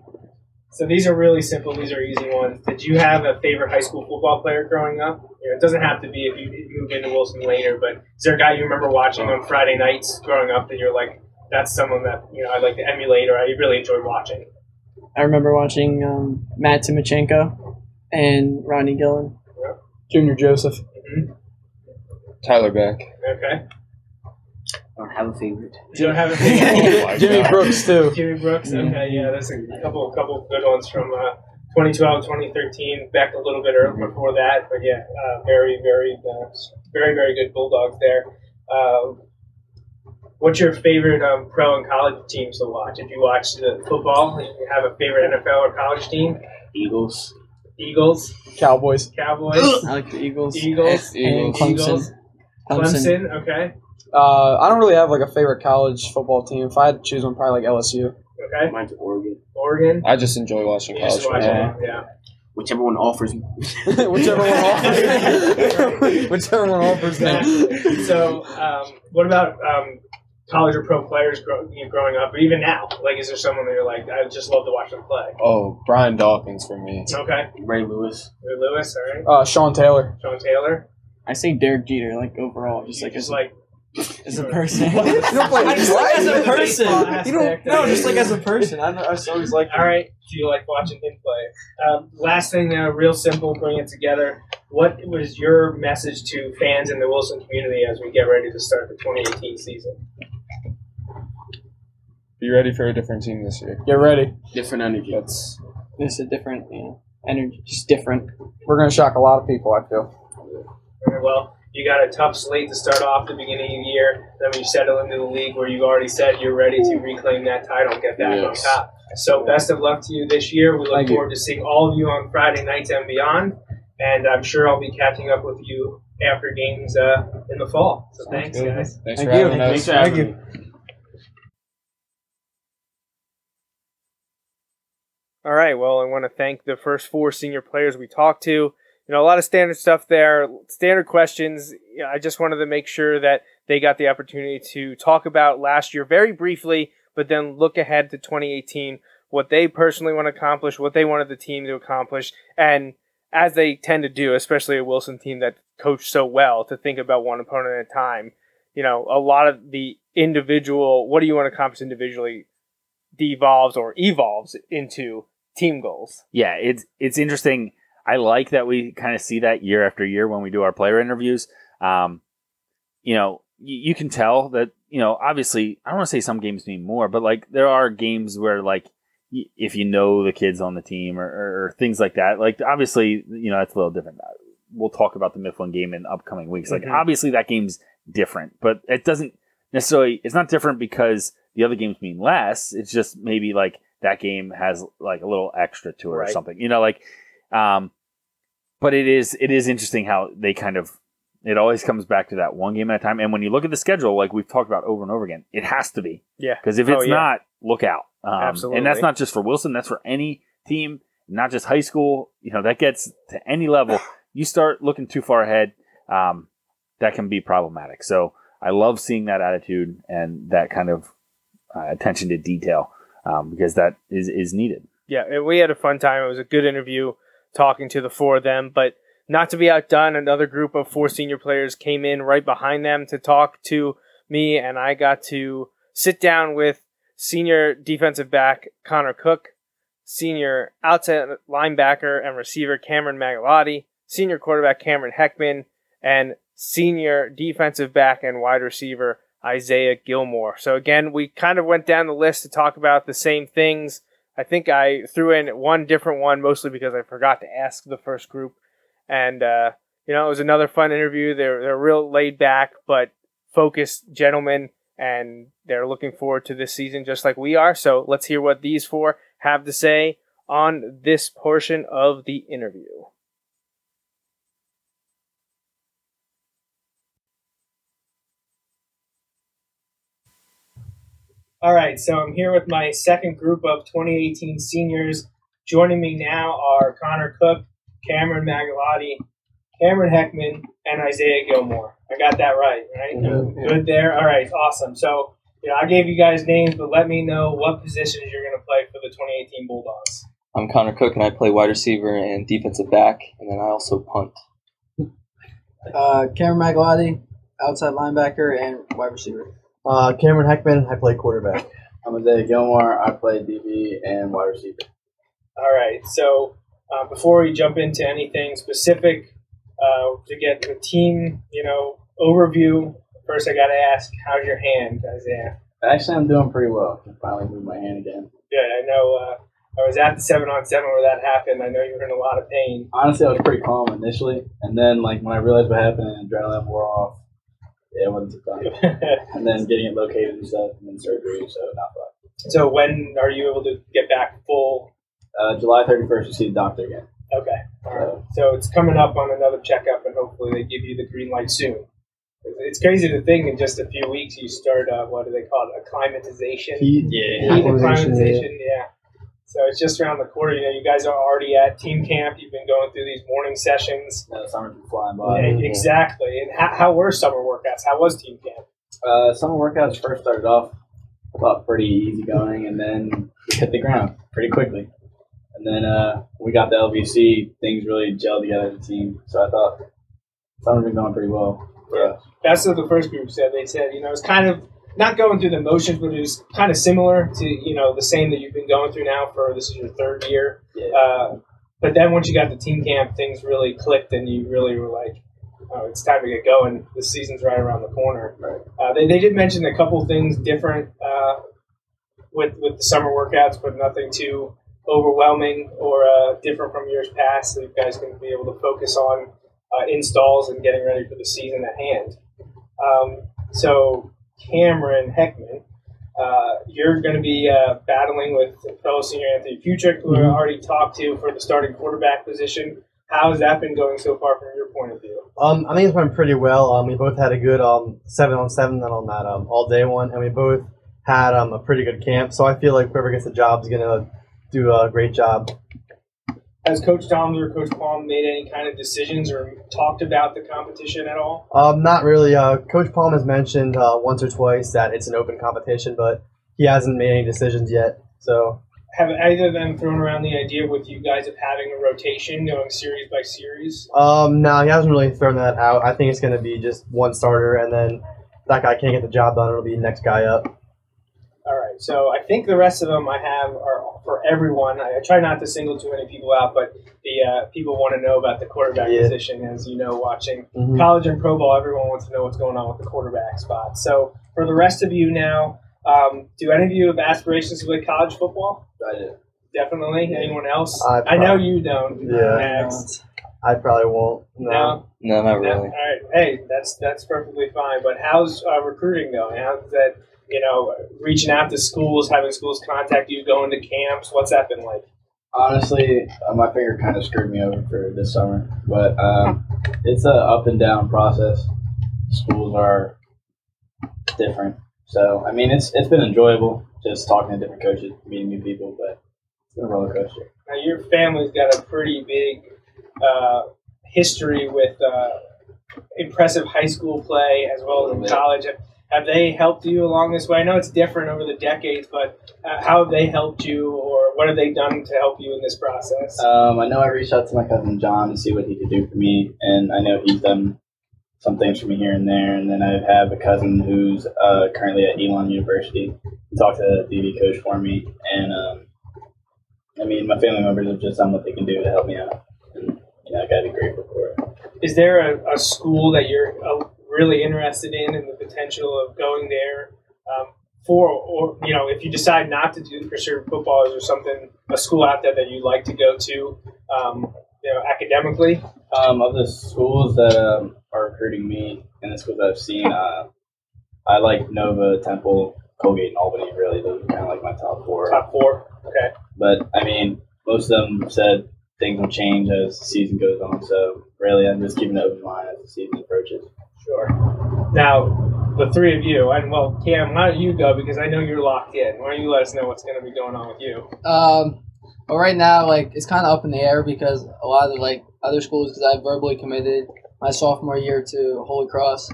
so these are really simple. These are easy ones. Did you have a favorite high school football player growing up? You know, it doesn't have to be if you move into Wilson later, but is there a guy you remember watching on Friday nights growing up that you're like, that's someone that you know I like to emulate or I really enjoy watching? I remember watching um, Matt Timochenko and Ronnie Gillen. Junior Joseph. Tyler Beck. Okay. I don't have a favorite. You don't have a *laughs* Oh Jimmy God. Brooks too. Jimmy Brooks. Okay, yeah, there's a couple couple good ones from uh, 2012, 2013, back a little bit earlier before that. But yeah, uh, very, very, uh, very, very good Bulldogs there. Uh, what's your favorite um, pro and college teams to watch? If you watch the football, if you have a favorite NFL or college team? Eagles. Eagles, Cowboys. Cowboys, I like the Eagles. Eagles, Eagles. Clemson. Eagles, Clemson. Clemson. Okay, Uh, I don't really have like a favorite college football team. If I had to choose one, probably like LSU. okay. Mine's Oregon. Oregon. I just enjoy watching You college just watch football. it, yeah. Whichever one offers me. *laughs* Whichever one offers. *laughs* Whichever one offers them. so, um, what about um, college or pro players grow, you know, growing up, or even now? Like, is there someone that you're like, I just love to watch them play? Oh, Brian Dawkins for me. Okay, Ray Lewis. Ray Lewis, all right. Uh, Sean Taylor. Sean Taylor, I say Derek Jeter, like overall, just like just as, like as a person. *laughs* You don't play *laughs* I just like as a person. You don't no, just like as a person. I, I just always like. all right. Do you like watching him play? Um, last thing, now, real simple, bring it together. What was your message to fans in the Wilson community as we get ready to start the 2018 season? Be ready for a different team this year. Get ready. Different energy. That's It's a different, you know, energy, just different. We're gonna shock a lot of people. I feel. Very well. You got a tough slate to start off the beginning of the year. Then when you settle into the league where you've already said you're ready to reclaim that title and get back Yes. on top. So best of luck to you this year. We look Thank you. forward to seeing all of you on Friday nights and beyond. And I'm sure I'll be catching up with you after games uh, in the fall. So thanks, good. guys. Thanks Thank for you. having us. Thank you. All right. Well, I want to thank the first four senior players we talked to. You know, a lot of standard stuff there, standard questions. You know, I just wanted to make sure that they got the opportunity to talk about last year very briefly, but then look ahead to 2018, what they personally want to accomplish, what they wanted the team to accomplish, and as they tend to do, especially a Wilson team that coached so well, to think about one opponent at a time. You know, a lot of the individual, what do you want to accomplish individually, devolves or evolves into team goals. yeah, it's it's interesting. I like that we kind of see that year after year when we do our player interviews. Um, you know, you, you can tell that you know. Obviously, I don't want to say some games mean more, but like there are games where like y- if you know the kids on the team or, or, or things like that. Like obviously, you know that's a little different. Uh, We'll talk about the Mifflin game in upcoming weeks. Like Mhm. obviously that game's different, but it doesn't necessarily. It's not different because the other games mean less. It's just maybe like that game has like a little extra to it or something. You know, like um, but it is it is interesting how they kind of it always comes back to that one game at a time. And when you look at the schedule, like we've talked about over and over again, it has to be Yeah. because if Oh, it's yeah. not, look out. Um, Absolutely. And that's not just for Wilson; that's for any team, not just high school. You know, that gets to any level. *sighs* You start looking too far ahead, um, that can be problematic. So I love seeing that attitude and that kind of uh, attention to detail um, because that is is needed. Yeah, we had a fun time. It was a good interview talking to the four of them, but not to be outdone, another group of four senior players came in right behind them to talk to me, and I got to sit down with senior defensive back Connor Cooke, senior outside linebacker and receiver Cameron Magalotti, senior quarterback Cameron Heckman, and senior defensive back and wide receiver Isaiah Gilmore. So again, we kind of went down the list to talk about the same things. I think I threw in one different one mostly because I forgot to ask the first group. And uh, you know, it was another fun interview. They're they're real laid back but focused gentlemen and they're looking forward to this season just like we are. So let's hear what these four have to say on this portion of the interview. All right, so I'm here with my second group of 2018 seniors. Joining me now are Connor Cooke, Cameron Magalotti, Cameron Heckman, and Isaiah Gilmore. I got that right, right? Mhm. Good there. All right, awesome. So, you know, I gave you guys names, but let me know what positions you're going to play for the 2018 Bulldogs. I'm Connor Cooke, and I play wide receiver and defensive back, and then I also punt. Uh, Cameron Magalotti, outside linebacker and wide receiver. Uh, Cameron Heckman, I play quarterback. I'm Isaiah Gilmore. I play DB and wide receiver. All right. So uh, before we jump into anything specific, uh, to get the team, you know, overview, first I got to ask, how's your hand, Isaiah? Actually, I'm doing pretty well. I can finally move my hand again. Good. I know uh, I was at the seven on seven where that happened. I know you were in a lot of pain. Honestly, I was pretty calm initially, and then like when I realized what happened and adrenaline wore off, yeah, it wasn't fun. *laughs* and then getting it located and stuff, and then surgery, so not fun. so when are you able to get back full? Uh, July 31st, to see the doctor again. Okay. All right. So it's coming up on another checkup, and hopefully they give you the green light soon. It's crazy to think in just a few weeks you start uh, what do they call it acclimatization? Heat, Yeah. Heat acclimatization, acclimatization, yeah. So it's just around the corner. You know, you guys are already at team camp. You've been going through these morning sessions. Uh, summer's been flying by. Yeah, exactly. And how, how were summer workouts? How was team camp? Uh, summer workouts first started off thought pretty easy going, and then we hit the ground pretty quickly. And then uh, we got the LVC, things really gelled together as a team. So I thought summer's been going pretty well us. That's what the first group said. They said, you know, it's kind of not going through the motions, but it was kind of similar to, you know, the same that you've been going through now for this is your third year. Yeah. Uh, but then once you got the team camp, things really clicked, and you really were like, "Oh, it's time to get going. The season's right around the corner." Right. Uh, they, they did mention a couple things different uh, with with the summer workouts, but nothing too overwhelming or uh, different from years past. So you guys can be able to focus on uh, installs and getting ready for the season at hand. Um, so Cameron Heckman, uh, you're going to be uh, battling with fellow senior Anthony Futrick, who I already talked to for the starting quarterback position. How has that been going so far from your point of view? Um, I think it's been pretty well. Um, we both had a good um seven on seven then on that um all day one, and we both had um a pretty good camp. So I feel like whoever gets the job is gonna do a great job. Has Coach Toms or Coach Palm made any kind of decisions or talked about the competition at all? Um, not really. Uh, Coach Palm has mentioned uh, once or twice that it's an open competition, but he hasn't made any decisions yet. So Have either of them thrown around the idea with you guys of having a rotation going series by series? um, no, he hasn't really thrown that out. I think it's gonna be just one starter, and then if that guy can't get the job done. It'll be next guy up. All right, so I think the rest of them I have are for everyone. I, I try not to single too many people out, but the uh, people want to know about the quarterback Yeah. position, as you know, watching Mhm. college and pro ball. Everyone wants to know what's going on with the quarterback spot. So for the rest of you now, um, do any of you have aspirations to play college football? I did. Definitely. Anyone else? I I know you don't. Yeah. Max. I probably won't. No. No. No, not No? really. All right. Hey, that's that's perfectly fine. But how's uh, recruiting going? How's that? You know, reaching out to schools, having schools contact you, going to camps. What's that been like? Honestly, uh, my finger kind of screwed me over for this summer, but um, it's a up and down process. Schools are different, so I mean, it's it's been enjoyable just talking to different coaches, meeting new people, but it's been a roller coaster. Now, your family's got a pretty big uh, history with uh, impressive high school play as well as college. Have, have they helped you along this way? I know it's different over the decades, but uh, how have they helped you, or what have they done to help you in this process? Um, I know I reached out to my cousin John to see what he could do for me, and I know he's done some things for me here and there. And then I have a cousin who's uh, currently at Elon University. He talked to the DB coach for me, and um, I mean, my family members have just done what they can do to help me out. And, you know, I gotta be grateful for it. Is there a, a school that you're uh, really interested in and the potential of going there um, for, or you know, if you decide not to do pursue football, is there something a school out there that you'd like to go to, um, you know, academically? Um, of the schools that um, are recruiting me and the schools that I've seen, uh, I like Nova, Temple, Colgate, and Albany. Really, those are kind of like my top four. Top four. Okay. But I mean, most of them said things will change as the season goes on. So really, I'm just keeping an open mind as the season approaches. Sure. Now, the three of you, and well, Cam, why don't you go because I know you're locked in. Why don't you let us know what's going to be going on with you? Um, but right now, like it's kind of up in the air because a lot of like other schools, because I verbally committed my sophomore year to Holy Cross.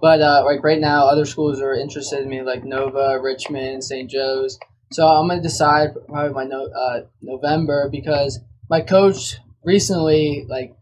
But uh, like right now, other schools are interested in me, like Nova, Richmond, St. Joe's. So I'm gonna decide probably my no, uh, November because my coach recently like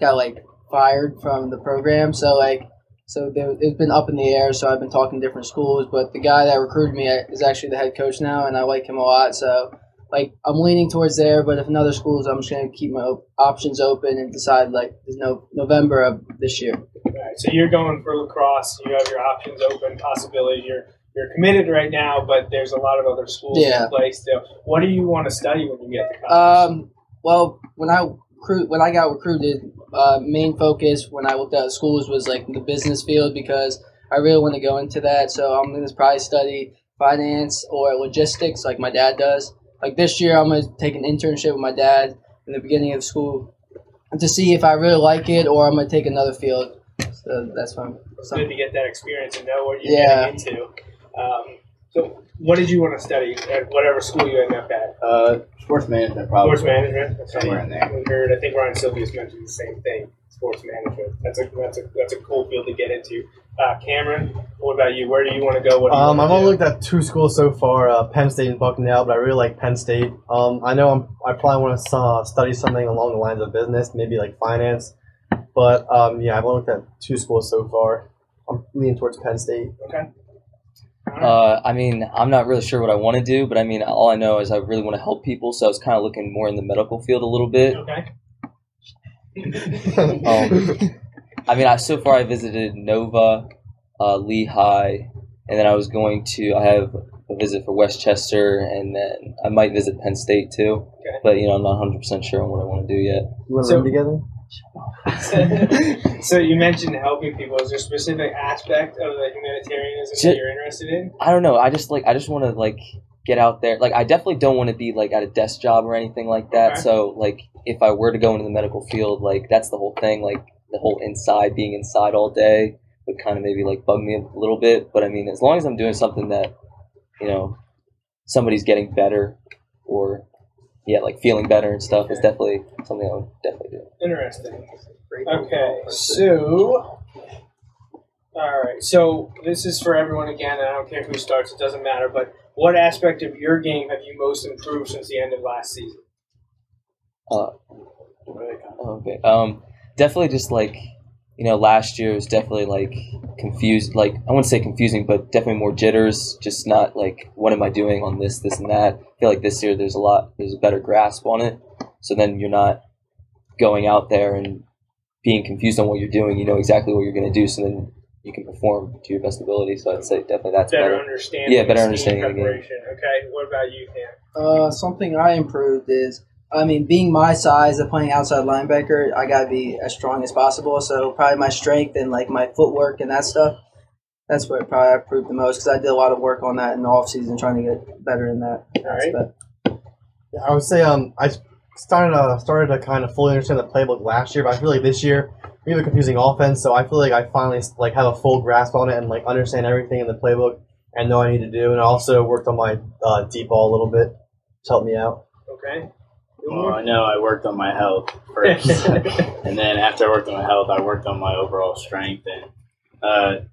got like fired from the program. So like so there, it's been up in the air. So I've been talking to different schools, but the guy that recruited me is actually the head coach now, and I like him a lot. So like I'm leaning towards there. But if another schools, I'm just gonna keep my op- options open and decide like no November of this year. Right, so you're going for lacrosse. You have your options open, possibility. You're you're committed right now, but there's a lot of other schools Yeah. in place. So What do you want to study when you get to college? Um, well, when I recruit, when I got recruited, uh, main focus when I looked at schools was like the business field because I really want to go into that. So I'm gonna probably study finance or logistics, like my dad does. Like this year, I'm gonna take an internship with my dad in the beginning of school to see if I really like it, or I'm gonna take another field. So that's I'm. it's good to get that experience and know what you're Yeah. getting into. Um, so, what did you want to study at whatever school you ended up at? Uh, sports management, probably. Sports management. Okay. Somewhere in there. We heard. I think Ryan Silvious mentioned the same thing. Sports management. That's a that's a that's a cool field to get into. Uh, Cameron, what about you? Where do you want to go? What do you Um, I've only looked at two schools so far, uh, Penn State and Bucknell, but I really like Penn State. Um, I know I'm, I probably want to uh, study something along the lines of business, maybe like finance. But um, yeah, I've only looked at two schools so far. I'm leaning towards Penn State. Okay. Uh, I mean, I'm not really sure what I want to do, but I mean, all I know is I really want to help people. So I was kind of looking more in the medical field a little bit. Okay. *laughs* Um, I mean, I so far I visited Nova, uh, Lehigh, and then I was going to. I have a visit for West Chester, and then I might visit Penn State too. Okay. But you know, I'm not 100 percent sure on what I want to do yet. You want to So- room together? *laughs* so you mentioned helping people. Is there a specific aspect of the humanitarianism that you're interested in? I don't know. I just like I just want to like get out there. Like I definitely don't want to be like at a desk job or anything like that. Okay. So like if I were to go into the medical field, like that's the whole thing. Like the whole inside being inside all day would kind of maybe like bug me a little bit. But I mean, as long as I'm doing something that you know somebody's getting better or yeah, like feeling better and stuff is definitely something I would definitely do. Interesting. Okay, so. All right, so this is for everyone again. and I don't care who starts; it doesn't matter. But what aspect of your game have you most improved since the end of last season? Uh, okay. Um, definitely just like you know, last year was definitely like confused. Like I wouldn't say confusing, but definitely more jitters. Just not like what am I doing on this, this, and that. I feel like this year there's a lot, there's a better grasp on it. So then you're not going out there and being confused on what you're doing. You know exactly what you're going to do. So then you can perform to your best ability. So I'd say definitely that's better, better. understanding. Yeah, better understanding of the game. preparation. Okay, what about you, Cam? Uh, something I improved is, I mean, being my size and playing outside linebacker, I gotta be as strong as possible. So probably my strength and like my footwork and that stuff. That's what probably I improved the most because I did a lot of work on that in the off season, trying to get better in that aspect. Yeah, I would say um, I started uh, started to kind of fully understand the playbook last year, but I feel like this year we have a confusing offense, so I feel like I finally like have a full grasp on it and like understand everything in the playbook and know what I need to do. And I also worked on my uh, deep ball a little bit to help me out. Okay. Well, I know I worked on my health first, *laughs* and then after I worked on my health, I worked on my overall strength. And uh,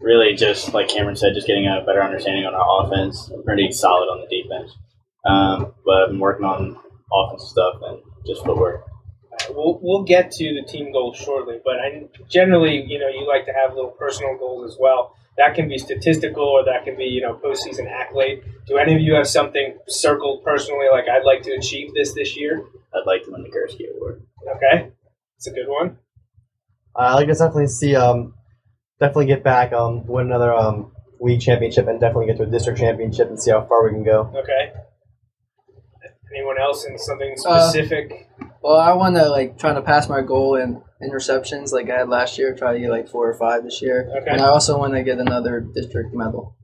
really just like Cameron said, just getting a better understanding on our offense. We're pretty solid on the defense, um, but I've been working on offensive stuff and just footwork. We'll, we'll get to the team goals shortly, but I generally, you know, you like to have little personal goals as well. That can be statistical, or that can be, you know, postseason accolade. Do any of you have something circled personally, like I'd like to achieve this this year? I'd like to win the Gursky Award. Okay, it's a good one. I like to definitely see um definitely get back um win another um league championship and definitely get to a district championship and see how far we can go. Okay. Anyone else in something Uh, specific? Well, I want to like trying to pass my goal in interceptions like I had last year. Try to get like four or five this year, Okay. and I also want to get another district medal.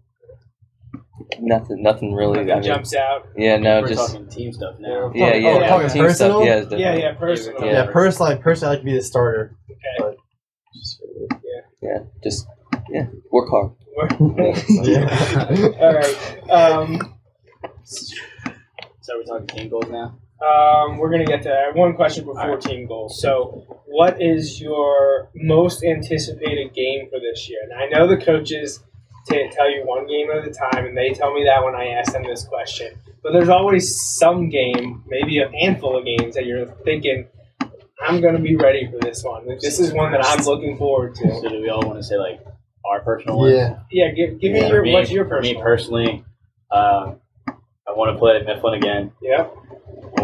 Nothing, nothing really. Nothing I mean, jumps out. yeah, no, We're just talking team stuff now. yeah, Oh, yeah. talking team personal? stuff. Yeah, it's Yeah, definitely- yeah, personal. Yeah. Yeah, personally, personally, I like to be the starter. Okay. yeah, just yeah, work hard. *laughs* Yeah. *laughs* All right. Um, So we're talking team goals now. Um, we're gonna get to that. One question before team goals. So, what is your most anticipated game for this year? And I know the coaches t- tell you one game at a time, and they tell me that when I ask them this question. But there's always some game, maybe a handful of games that you're thinking, I'm gonna be ready for this one. This is one that I'm looking forward to. So do we all want to say like our personal ones? Yeah. Yeah, give, give Yeah, me your me- what's your for me personally, um, I want to play Mifflin again. Yeah.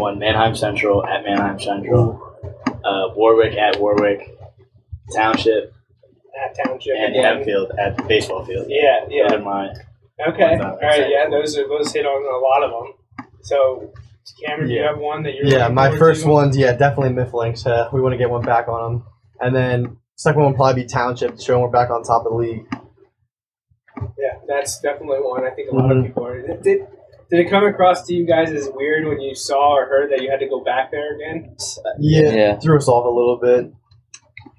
I Manheim Central at Manheim Central, uh, Warwick at Warwick, Township, At Township and again. Hempfield at the baseball field. Yeah, yeah. Those are my Okay. All right. Yeah, those are those hit on a lot of them. So, Cameron, do you have one that you're Yeah, my first to? one's yeah, definitely Mifflinks. Uh, we want to get one back on them, and then second one will probably be Township, showing we're back on top of the league. Yeah, that's definitely one. I think a lot of Mhm. people are. Did, did did it come across to you guys as weird when you saw or heard that you had to go back there again? Yeah, Yeah. threw us off a little bit.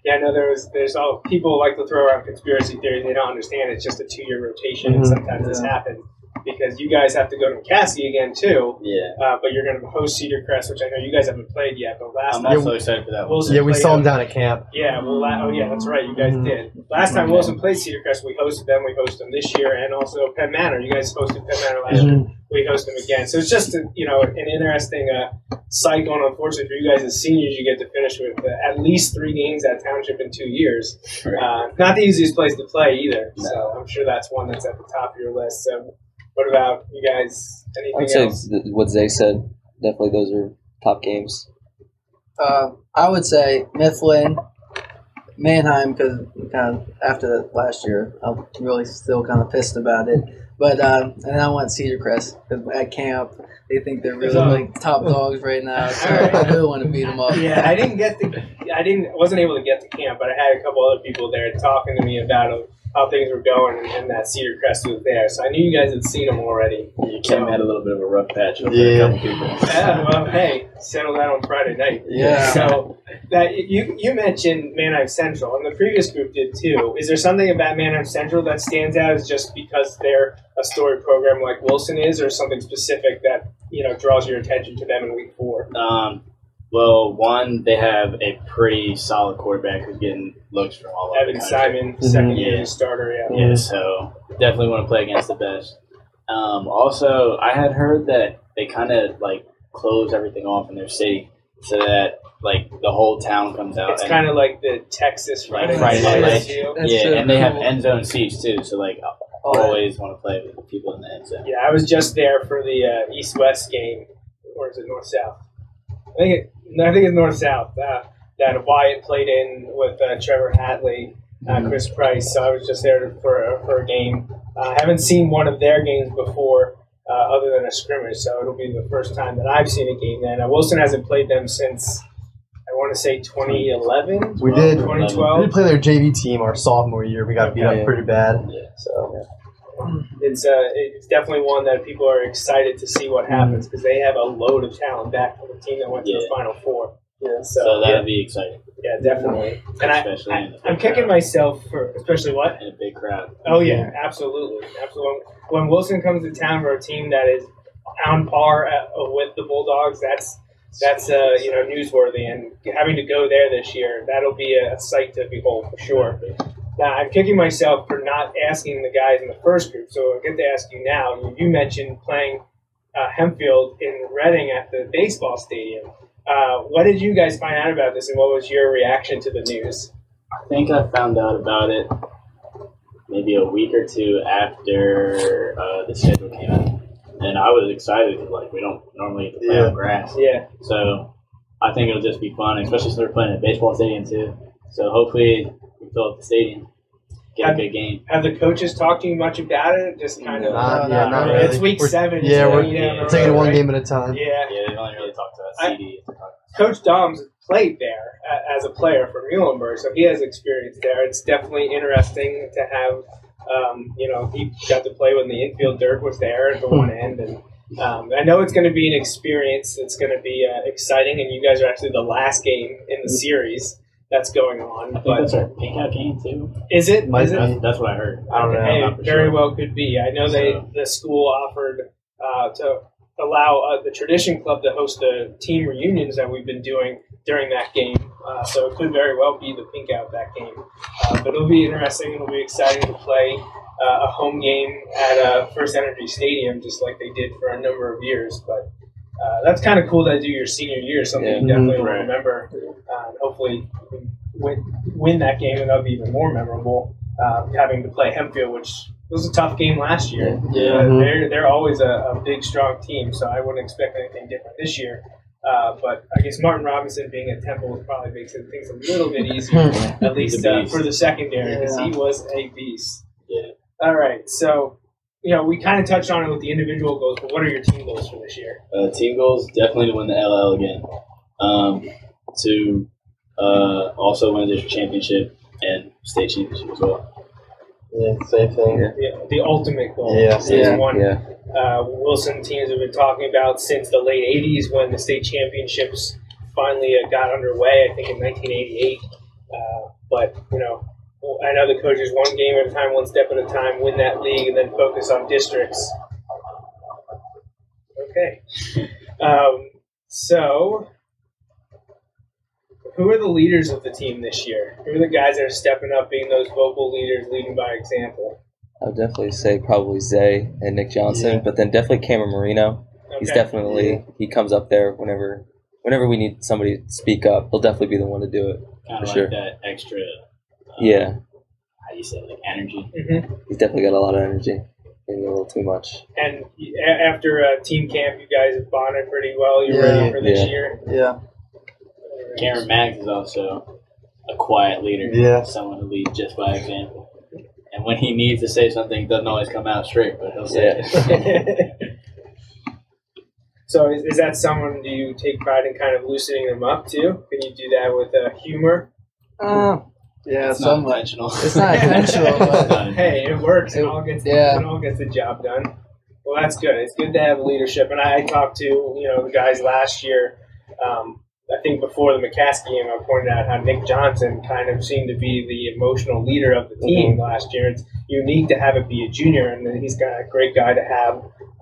Yeah, I know there was. There's all people like to throw around conspiracy theories. They don't understand it's just a two year rotation, and Mhm. sometimes this happens because you guys have to go to McCaskey again too. yeah. Uh, but you're going to host Cedar Crest, which I know you guys haven't played yet. But last I'm time, also excited for that one. Wilson Yeah, we saw them. him down at camp. Yeah, well, la- oh yeah, that's right. You guys Mhm. did. Last time Wilson played Cedar Crest, we hosted them. We hosted them this year, and also Penn Manor. You guys hosted Penn Manor last year. We host them again. So it's just a, you know an interesting uh, cycle. And unfortunately for you guys as seniors, you get to finish with uh, at least three games at Township in two years. Uh, not the easiest place to play either. So I'm sure that's one that's at the top of your list. So what about you guys? I Anything would say else? th- what Zay said. Definitely, those are top games. Uh, I would say Mifflin, Manheim, because kind of after last year, I'm really still kind of pissed about it. But um, and I want Cedar Crest because at camp they think they're really So- like top dogs right now. *laughs* So Alright. I really want to beat them up. Yeah, I didn't get the, I didn't, wasn't able to get to camp, but I had a couple other people there talking to me about uh, how things were going, and, and that Cedar Crest was there. So I knew you guys had seen them already. Yeah, Kim had a little bit of a rough patch with Yeah. a couple people. Yeah, well, hey, settle that on Friday night. Yeah. So that you you mentioned Manheim Central, and the previous group did too. Is there something about Manheim Central that stands out as just because they're a story program like Wilson is, or something specific that you know draws your attention to them in week four? Um, well, one, they have a pretty solid quarterback who's getting looks from all over Evan the. Simon, second year Yeah. starter. Yeah. Yeah, so definitely want to play against the best. Um, also, I had heard that they kind of like close everything off in their city so that like the whole town comes out. It's kind of like the Texas Friday, Friday Night Night Lights Lights. deal. That's yeah, so and they have end zone seats too. So like, I Oh, always want to play with the people in the end zone. Yeah, I was just there for the uh, East West game, or is it North South? I think it, I think it's North South. Uh, that Wyatt played in with uh, Trevor Hatley, uh, Chris Price. So I was just there for a, for a game. Uh, I haven't seen one of their games before, uh, other than a scrimmage. So it'll be the first time that I've seen a game. Then uh, Wilson hasn't played them since I want to say 2011, We did. We 2012. did play their JV team our sophomore year. We got beat up pretty bad. Yeah. So *clears throat* it's uh, it's definitely one that people are excited to see what happens because they have a load of talent back from the team that went to the Final Four. yeah. So, So that'd yeah, be exciting, yeah, definitely. And I, especially in I, a I'm big kicking crowd. myself for especially what? in a big crowd. Oh yeah, absolutely, absolutely. When Wilson comes to town for a team that is on par uh, with the Bulldogs, that's that's uh, you know newsworthy. And having to go there this year, that'll be a sight to behold for sure. Now I'm kicking myself for not asking the guys in the first group, so I get to ask you now. You, you mentioned playing uh, Hempfield in Reading at the baseball stadium. Uh, what did you guys find out about this, and what was your reaction to the news? I think I found out about it maybe a week or two after uh, the schedule came out, and I was excited. 'cause, Like we don't normally get to play Yeah. on grass, Yeah, so I think it'll just be fun, especially since we're playing at baseball stadium too. So hopefully we fill up the stadium, get a good game. have the coaches talked to you much about it? Just kind of. Not, yeah, not really. really. It's week We're- seven, Yeah, so we're you don't know, taking it one right? game at a time. Yeah, Yeah, they've only really talked to us. I- Coach Dom's played there as a player for Muhlenberg, so he has experience there. It's definitely interesting to have, um, you know, he got to play when the infield dirt was there at the one end, and um, I know it's going to be an experience. It's going to be uh, exciting, and you guys are actually the last game in the series that's going on. I think But that's our pink out game too. is it? Might Is it? be. That's, that's what I heard. I don't know. Hey, very sure. well could be. I know they the school offered uh, to allow uh, the tradition club to host the team reunions that we've been doing during that game. Uh, so it could very well be the pink out that game. Uh, but it'll be interesting. It'll be exciting to play uh, a home game at uh, FirstEnergy Stadium, just like they did for a number of years. But uh, that's kind of cool to do your senior year, something Yeah. you definitely will remember. Uh, hopefully, win, win that game, and that'll be even more memorable. Uh, having to play Hempfield, which was a tough game last year. Yeah. Uh, Mhm. they're they're always a, a big, strong team, so I wouldn't expect anything different this year. Uh, but I guess Martin Robinson being at Temple probably makes things a little bit easier, *laughs* at least uh, for the secondary, because Yeah. he was a beast. Yeah. All right, so you know we kind of touched on it with the individual goals, but what are your team goals for this year? Uh, team goals definitely to win the LL again. Um, to uh, also win the district championship and state championship as well. Yeah, same thing. Yeah. The, the ultimate goal. Yeah. Is Yeah, one yeah. uh, Wilson teams have been talking about since the late 80s when the state championships finally uh, got underway, I think in 1988. Uh, but, you know, I know the coaches one game at a time, one step at a time, win that league, and then focus on districts. Okay. Um, so, who are the leaders of the team this year? Who are the guys that are stepping up, being those vocal leaders, leading by example? I would definitely say probably Zay and Nick Johnson, Yeah. but then definitely Cameron Marino. He's Okay. definitely he comes up there whenever whenever we need somebody to speak up. He'll definitely be the one to do it. Kind For of like sure. that extra. Yeah, How do you say it? like energy? Mhm. he's definitely got a lot of energy. Maybe a little too much. And a- after uh, team camp, you guys have bonded pretty well. You're Yeah. ready for this Yeah. year. Yeah. Cameron Maddox is also a quiet leader. Yeah. Someone who leads just by example. And when he needs to say something, it doesn't always come out straight, but he'll say it. *laughs* *laughs* so, is, is that someone do you take pride in kind of loosening them up too? Can you do that with uh, humor? Uh, yeah, it's not somewhat. intentional. It's not *laughs* intentional, but Hey, it works. It, It- all gets yeah. it all gets the job done. Well, that's good. It's good to have leadership. And I, I talked to you know the guys last year. Um, I think before the McCaskey game, I pointed out how Nick Johnson kind of seemed to be the emotional leader of the team last year. It's unique to have it be a junior, and then he's got a great guy to have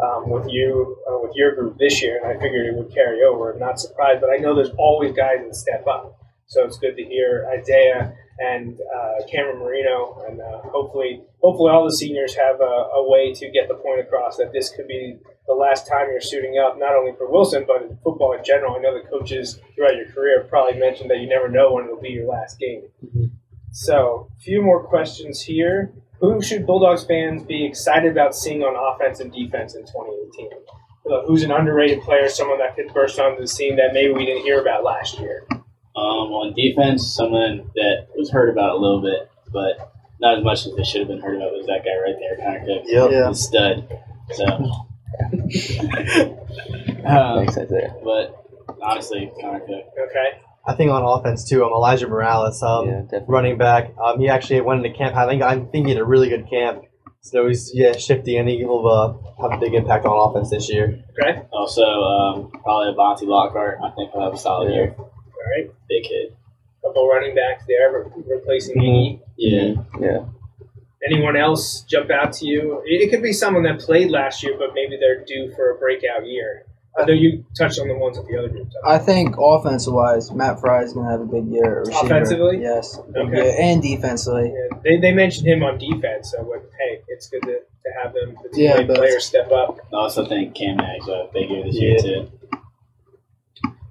um, with you uh, with your group this year. And I figured it would carry over. I'm not surprised, but I know there's always guys that step up. So it's good to hear Isaiah and uh, Cameron Marino, and uh, hopefully, hopefully all the seniors have a, a way to get the point across that this could be the last time you're suiting up, not only for Wilson but in football in general. I know the coaches throughout your career have probably mentioned that you never know when it'll be your last game. So, a few more questions here. Who should Bulldogs fans be excited about seeing on offense and defense in 2018? Uh, Who's an underrated player, someone that could burst onto the scene that maybe we didn't hear about last year? Um, on defense, someone that was heard about a little bit, but not as much as they should have been heard about was that guy right there, Connor Cooke. Yep. The stud. So, *laughs* um, Thanks, Isaiah. but honestly, Connor Cooke. Okay. I think on offense too. Um, Elijah Morales, um, yeah, running back. Um, he actually went into camp. I think I think he had a really good camp. So he's yeah shifty, and he will uh, have a big impact on offense this year. Okay. Also, um, probably Avante Lockhart. I think he'll have a solid Yeah. year. All right. Big kid. Couple running backs there re- replacing Iggy. Mm-hmm. Yeah. Yeah. Anyone else jump out to you? It, it could be someone that played last year, but maybe they're due for a breakout year. I know you touched on the ones at the other group. I think offensive wise, Matt Fry is going to have a big year. Receiver. Offensively? yes, Okay. year. and defensively. Yeah, they, they mentioned him on defense, so like, hey, it's good to, to have them the Yeah, teammate but- players step up. I also think Cam Maggs will have a big year this year too.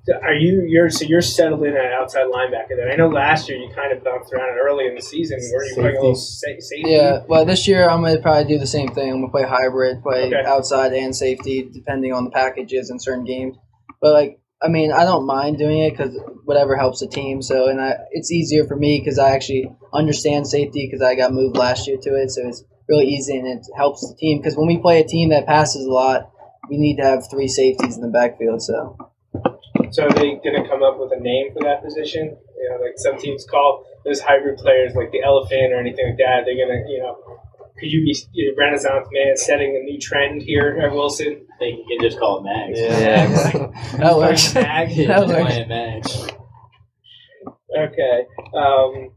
So Are you you're so you're settled in at outside linebacker? Then I know last year you kind of bounced around early in the season. Were you playing a little sa- safety? Yeah, well, this year I'm going to probably do the same thing. I'm going to play hybrid, play Okay. outside and safety, depending on the packages in certain games. But like, I mean, I don't mind doing it because whatever helps the team. So, and I, it's easier for me because I actually understand safety because I got moved last year to it. So it's really easy and it helps the team because when we play a team that passes a lot, we need to have three safeties in the backfield. So. So are they going to come up with a name for that position? You know, like some teams call those hybrid players like the elephant or anything like that. They're going to, you know, could you be you know, Renaissance man setting a new trend here at Wilson? I think you can just call it Mags. Yeah. *laughs* That works. Mag? *laughs* That works. playing Mags. Okay. Um,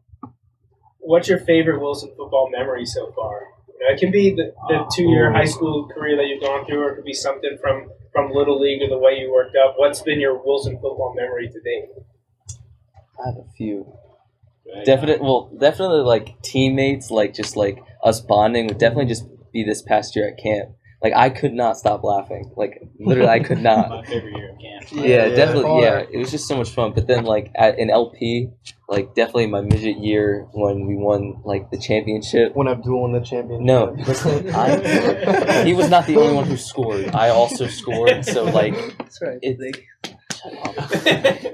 what's your favorite Wilson football memory so far? You know, it can be the, the two year high school career that you've gone through, or it could be something from, from Little League or the way you worked up. What's been your Wilson football memory to date? I have a few. Definitely, well, definitely like teammates, like just like us bonding would definitely just be this past year at camp. Like I could not stop laughing. Like literally, I could not. *laughs* My favorite year of camp. Yeah, Yeah, definitely. far. Yeah, it was just so much fun. But then, like at in LP, like definitely my midget year when we won like the championship. When Abdul won the championship. No, *laughs* *laughs* I, he was not the only one who scored. I also scored. So like, That's right. it,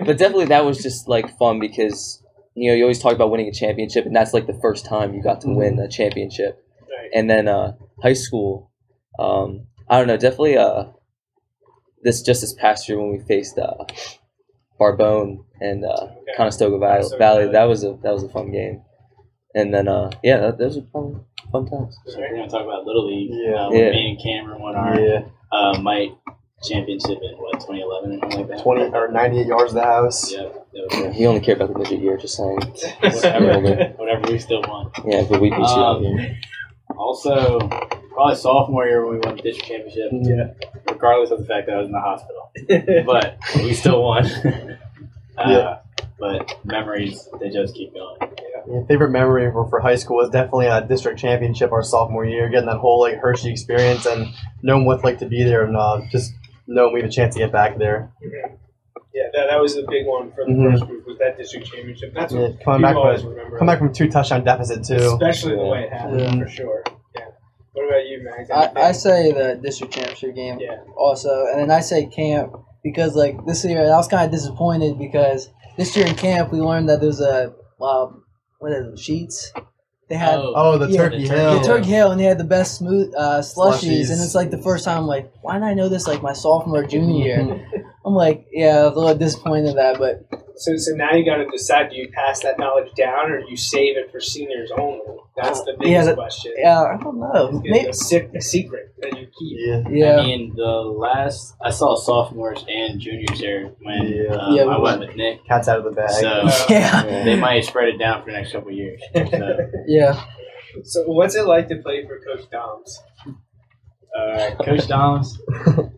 but definitely that was just like fun because you know you always talk about winning a championship, and that's like the first time you got to win a championship. Right. And then uh, high school, um, I don't know, definitely uh, this just this past year when we faced uh, Barbone and uh, Conestoga Valley, Conestoga Valley, Valley. that was a that was a fun game. And then uh, yeah, that, those were fun fun times. So we're gonna talk about Little League. Yeah. Uh, when Yeah. Me and Cameron won our Yeah, uh, Mike championship in what 2011 or something like that. 20 or 98 yards of the house. Yeah. Yeah, he only cared about the midget year, just saying. *laughs* whatever. *laughs* whatever. We still won. Yeah, but we beat you out Um, here. Also, probably sophomore year when we won the district championship. Yeah. Regardless of the fact that I was in the hospital, *laughs* but we still won. *laughs* uh, Yeah. But memories, they just keep going. Yeah, favorite memory for, for high school was definitely a district championship our sophomore year, getting that whole like Hershey experience and knowing what it's like to be there and uh, just knowing we have a chance to get back there. Yeah, that, that was the big one for the Mhm. first group was that district championship. That's what Yeah, coming back always from remember. come back from two touchdown deficit too. especially the way it happened Yeah. for sure. Yeah. What about you, Max? I, I say the district championship game Yeah. also, and then I say camp because like this year I was kind of disappointed because this year in camp we learned that there's a um, what is it, sheets. They had Oh, the Yeah, Turkey the Hill. the Turkey Hill and they had the best smooth uh, slushies, Slushies. and it's like the first time I'm like, why didn't I know this like my sophomore junior year? *laughs* I'm like, yeah, I was a little disappointed in that, but So, so now you got to decide: do you pass that knowledge down, or do you save it for seniors only? That's the biggest Yeah, that- question. yeah, I don't know. It's Maybe, a, sec- a secret that you keep. Yeah. yeah, I mean, the last I saw sophomores and juniors there when Yeah. um, Yeah, we I went went- with Nick. Cat's out of the bag. So *laughs* yeah, they might spread it down for the next couple of years. So, *laughs* yeah. So, what's it like to play for Coach Doms? uh, Coach Doms, you *laughs*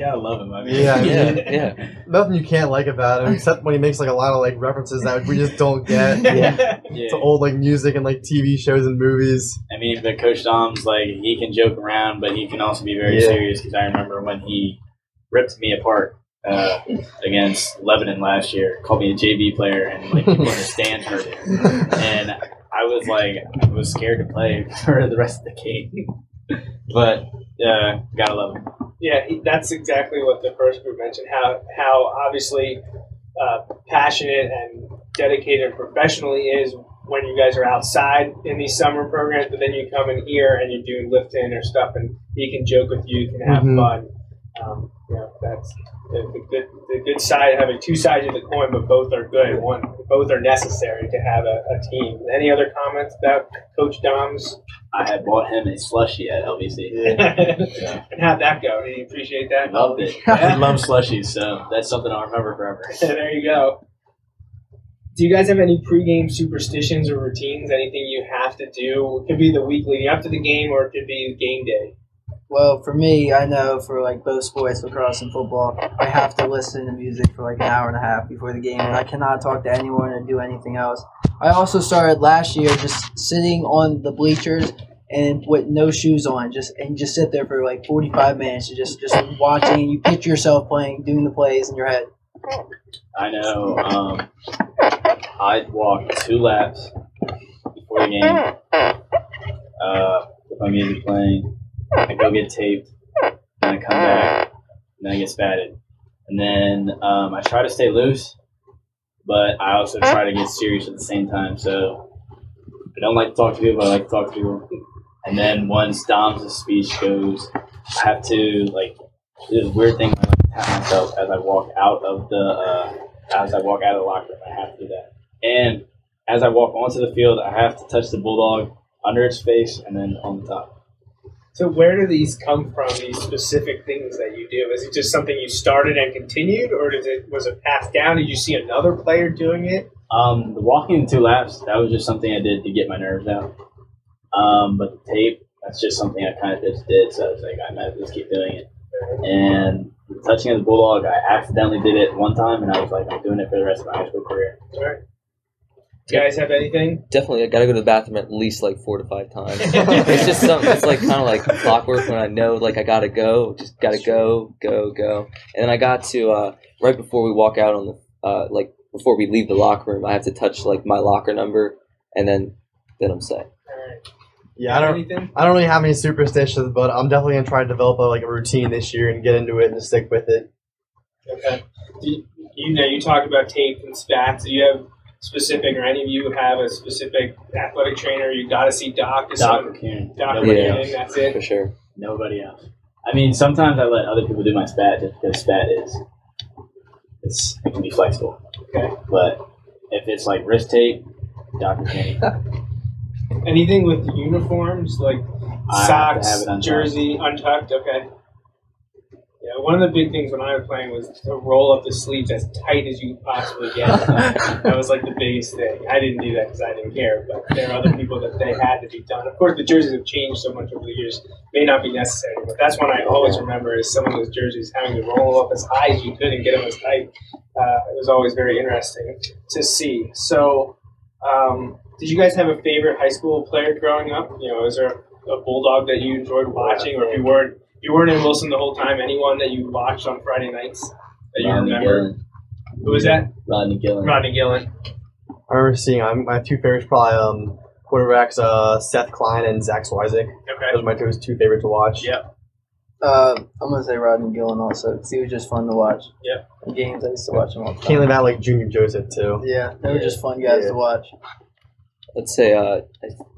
gotta love him. I mean, Yeah, Yeah, yeah. *laughs* yeah. Nothing you can't like about him *laughs* except when he makes like a lot of like references that we just don't get. *laughs* Yeah. yeah. To old like music and like TV shows and movies. I mean, but Coach Dom's like he can joke around, but he can also be very Yeah. serious. Because I remember when he ripped me apart uh, against Lebanon last year, called me a JV player, and like people in the stands heard it, and I was like, I was scared to play for the rest of the game. But uh, gotta love him. Yeah, he, that's exactly what the first group mentioned. How how obviously uh, passionate and dedicated and professional he is when you guys are outside in these summer programs, but then you come in here and you're doing lifting or stuff, and he can joke with you, can have Mhm. fun. Um, you know, that's the, the good the good side having two sides of the coin, but both are good. One, both are necessary to have a, a team. Any other comments about Coach Dom's I had bought him a slushie at LBC. Yeah. and *laughs* how'd that go? Did he appreciate that? Loved it. I love slushies, so that's something I'll remember forever. *laughs* there you go. Do you guys have any pregame superstitions or routines? Anything you have to do? It could be the week leading up to the game, or it could be game day. Well, for me, I know for like both sports, lacrosse and football, I have to listen to music for like an hour and a half before the game, and I cannot talk to anyone or do anything else. I also started last year just sitting on the bleachers and with no shoes on, just and just sit there for like forty five minutes, and just just watching. You picture yourself playing, doing the plays in your head. I know. Um, I'd walk two laps before the game. Uh, with my music playing, I go get taped, and I come back, and then I get spatted, and then um, I try to stay loose, but I also try to get serious at the same time. So I don't like to talk to people, but I like to talk to people. And then once Dom's speech goes, I have to like this weird thing. I like tap myself as I walk out of the uh, as I walk out of the locker room. I have to do that. And as I walk onto the field, I have to touch the bulldog under its face and then on the top. So where do these come from? These specific things that you do? Is it just something you started and continued, or does it was it passed down? Did you see another player doing it? Um, the walking two laps, that was just something I did to get my nerves out. Um, but the tape, that's just something I kind of just did. So I was like, I might as well just keep doing it. And touching of the bulldog, I accidentally did it one time, and I was like, I'm doing it for the rest of my high school career. All right. You guys have anything? Definitely, I gotta go to the bathroom at least like four to five times. *laughs* it's just something. It's like kind of like clockwork when I know like I gotta go, just gotta go, go, go. And then I got to uh, right before we walk out on the uh, like before we leave the locker room, I have to touch like my locker number, and then then I'm set. Yeah, I don't. Anything? I don't really have any superstitions, but I'm definitely gonna try to develop a, like a routine this year and get into it and stick with it. Okay. Do you, you know, you talked about tape and spats. Do you have specific, or any of you have a specific athletic trainer you got to see Doc? Doc some- McKinnon. Doc Nobody McKinnon, that's it. For sure. Nobody else. I mean, sometimes I let other people do my spat just because spat is it's it can be flexible. Okay, but if it's like wrist tape, Dr. Kenny, *laughs* Anything with uniforms, like I socks, have it untucked. jersey, untucked. Okay. Yeah, one of the big things when I was playing was to roll up the sleeves as tight as you possibly get. *laughs* that was like the biggest thing. I didn't do that because I didn't care, but there are other people that they had to be done. Of course, the jerseys have changed so much over the years; may not be necessary. But that's one I always remember is some of those jerseys having to roll up as high as you could and get them as tight. Uh, it was always very interesting to see. So. Um, did you guys have a favorite high school player growing up? You know, is there a bulldog that you enjoyed watching, or if you weren't you weren't in Wilson the whole time, anyone that you watched on Friday nights that you Rodney remember? Gillen. Who was that? Rodney Gillen. Rodney Gillen. I remember seeing um, my two favorites probably um, quarterbacks uh, Seth Klein and Zach Swizik. Okay. Those are my two, two favorite to watch. Yep. Uh, I'm gonna say Rodney Gillen also because he was just fun to watch. Yep. In games, I used to watch him all the time. Can't leave out like Junior Joseph too. Yeah, they were just fun guys Yeah. to watch. Let's say uh,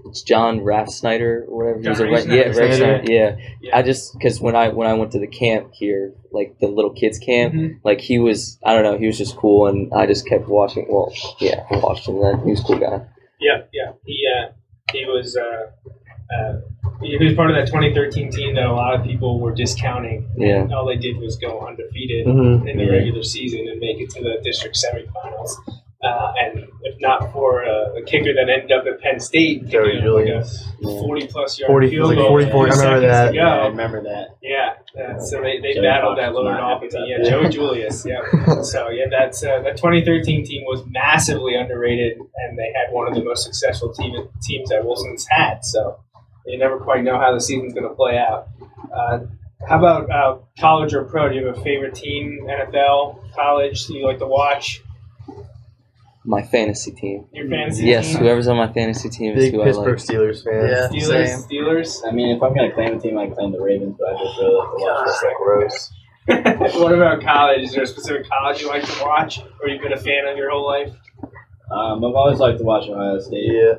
it's John Raff Snyder or whatever. He was a John right, yeah, Raff Snyder. Snyder, yeah. Yeah. I just because when I when I went to the camp here, like the little kids camp, Mhm. like he was I don't know, he was just cool, and I just kept watching. Well, yeah, I watched him then. He was a cool guy. Yeah, yeah. He uh, he was uh, uh, he was part of that 2013 team that a lot of people were discounting. Yeah. All they did was go undefeated Mhm. in the Yeah. regular season and make it to the district semifinals. Uh, and if not for uh, the kicker that ended up at Penn State, Joey kicking like Julius. 40 plus yard 40 field like goal 44, I remember seconds that. to Yeah, I remember that. Yeah, uh, so they, they Joey battled Fox that was lower offense. happy Yeah, about Joey. Julius. Yeah. *laughs* So yeah, that's uh, that 2013 team was massively underrated, and they had one of the most successful team, teams that Wilson's had. So you never quite know how the season's going to play out. Uh, how about uh, college or pro? Do you have a favorite team? NFL, college that you like to watch? My fantasy team. Your fantasy Yes, team? whoever's on my fantasy team is Big who I Pittsburgh like. Steelers fan. Yeah, Steelers. same. Steelers. I mean, if I'm gonna claim a team, I claim the Ravens, but I just really like to watch this like gross. *laughs* what about college? Is there a specific college you like to watch, or you've been a fan of your whole life? Um, I've always liked to watch Ohio State. Yeah,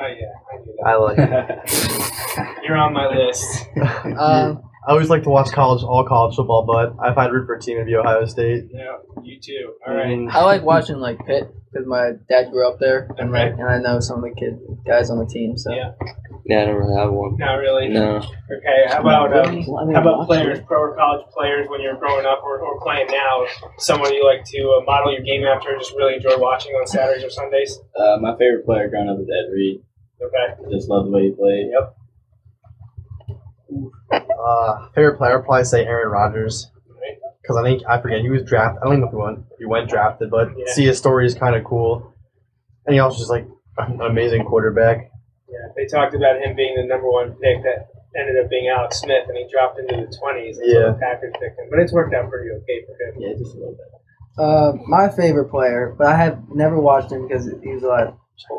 Oh yeah, I knew that. I like. *laughs* *laughs* You're on my list. Um, I always like to watch college, all college football, but if I'd root for a team, it'd be Ohio State. Yeah, you too. All right. I like watching like Pitt because my dad grew up there, and Okay. like, and I know some of the kid guys on the team. So Yeah. Yeah, I don't really have one. Not really. No. Okay. How about um, Well, I mean, how about players, pro or college players, when you're growing up or, or playing now? Someone you like to uh, model your game after, and just really enjoy watching on Saturdays or Sundays. Uh, my favorite player growing up is Ed Reed. Okay. I just love the way he played. Yep. Uh, favorite player, I'd probably say Aaron Rodgers. Because I think I forget he was drafted. I don't even know if he went he went drafted, but Yeah. see his story is kind of cool. And he also just like an amazing quarterback. Yeah, they talked about him being the number one pick that ended up being Alex Smith, and he dropped into the twenties until Yeah. the Packers picked him. But it's worked out pretty okay for him. Yeah, just a little bit. Uh, my favorite player, but I have never watched him because he was alive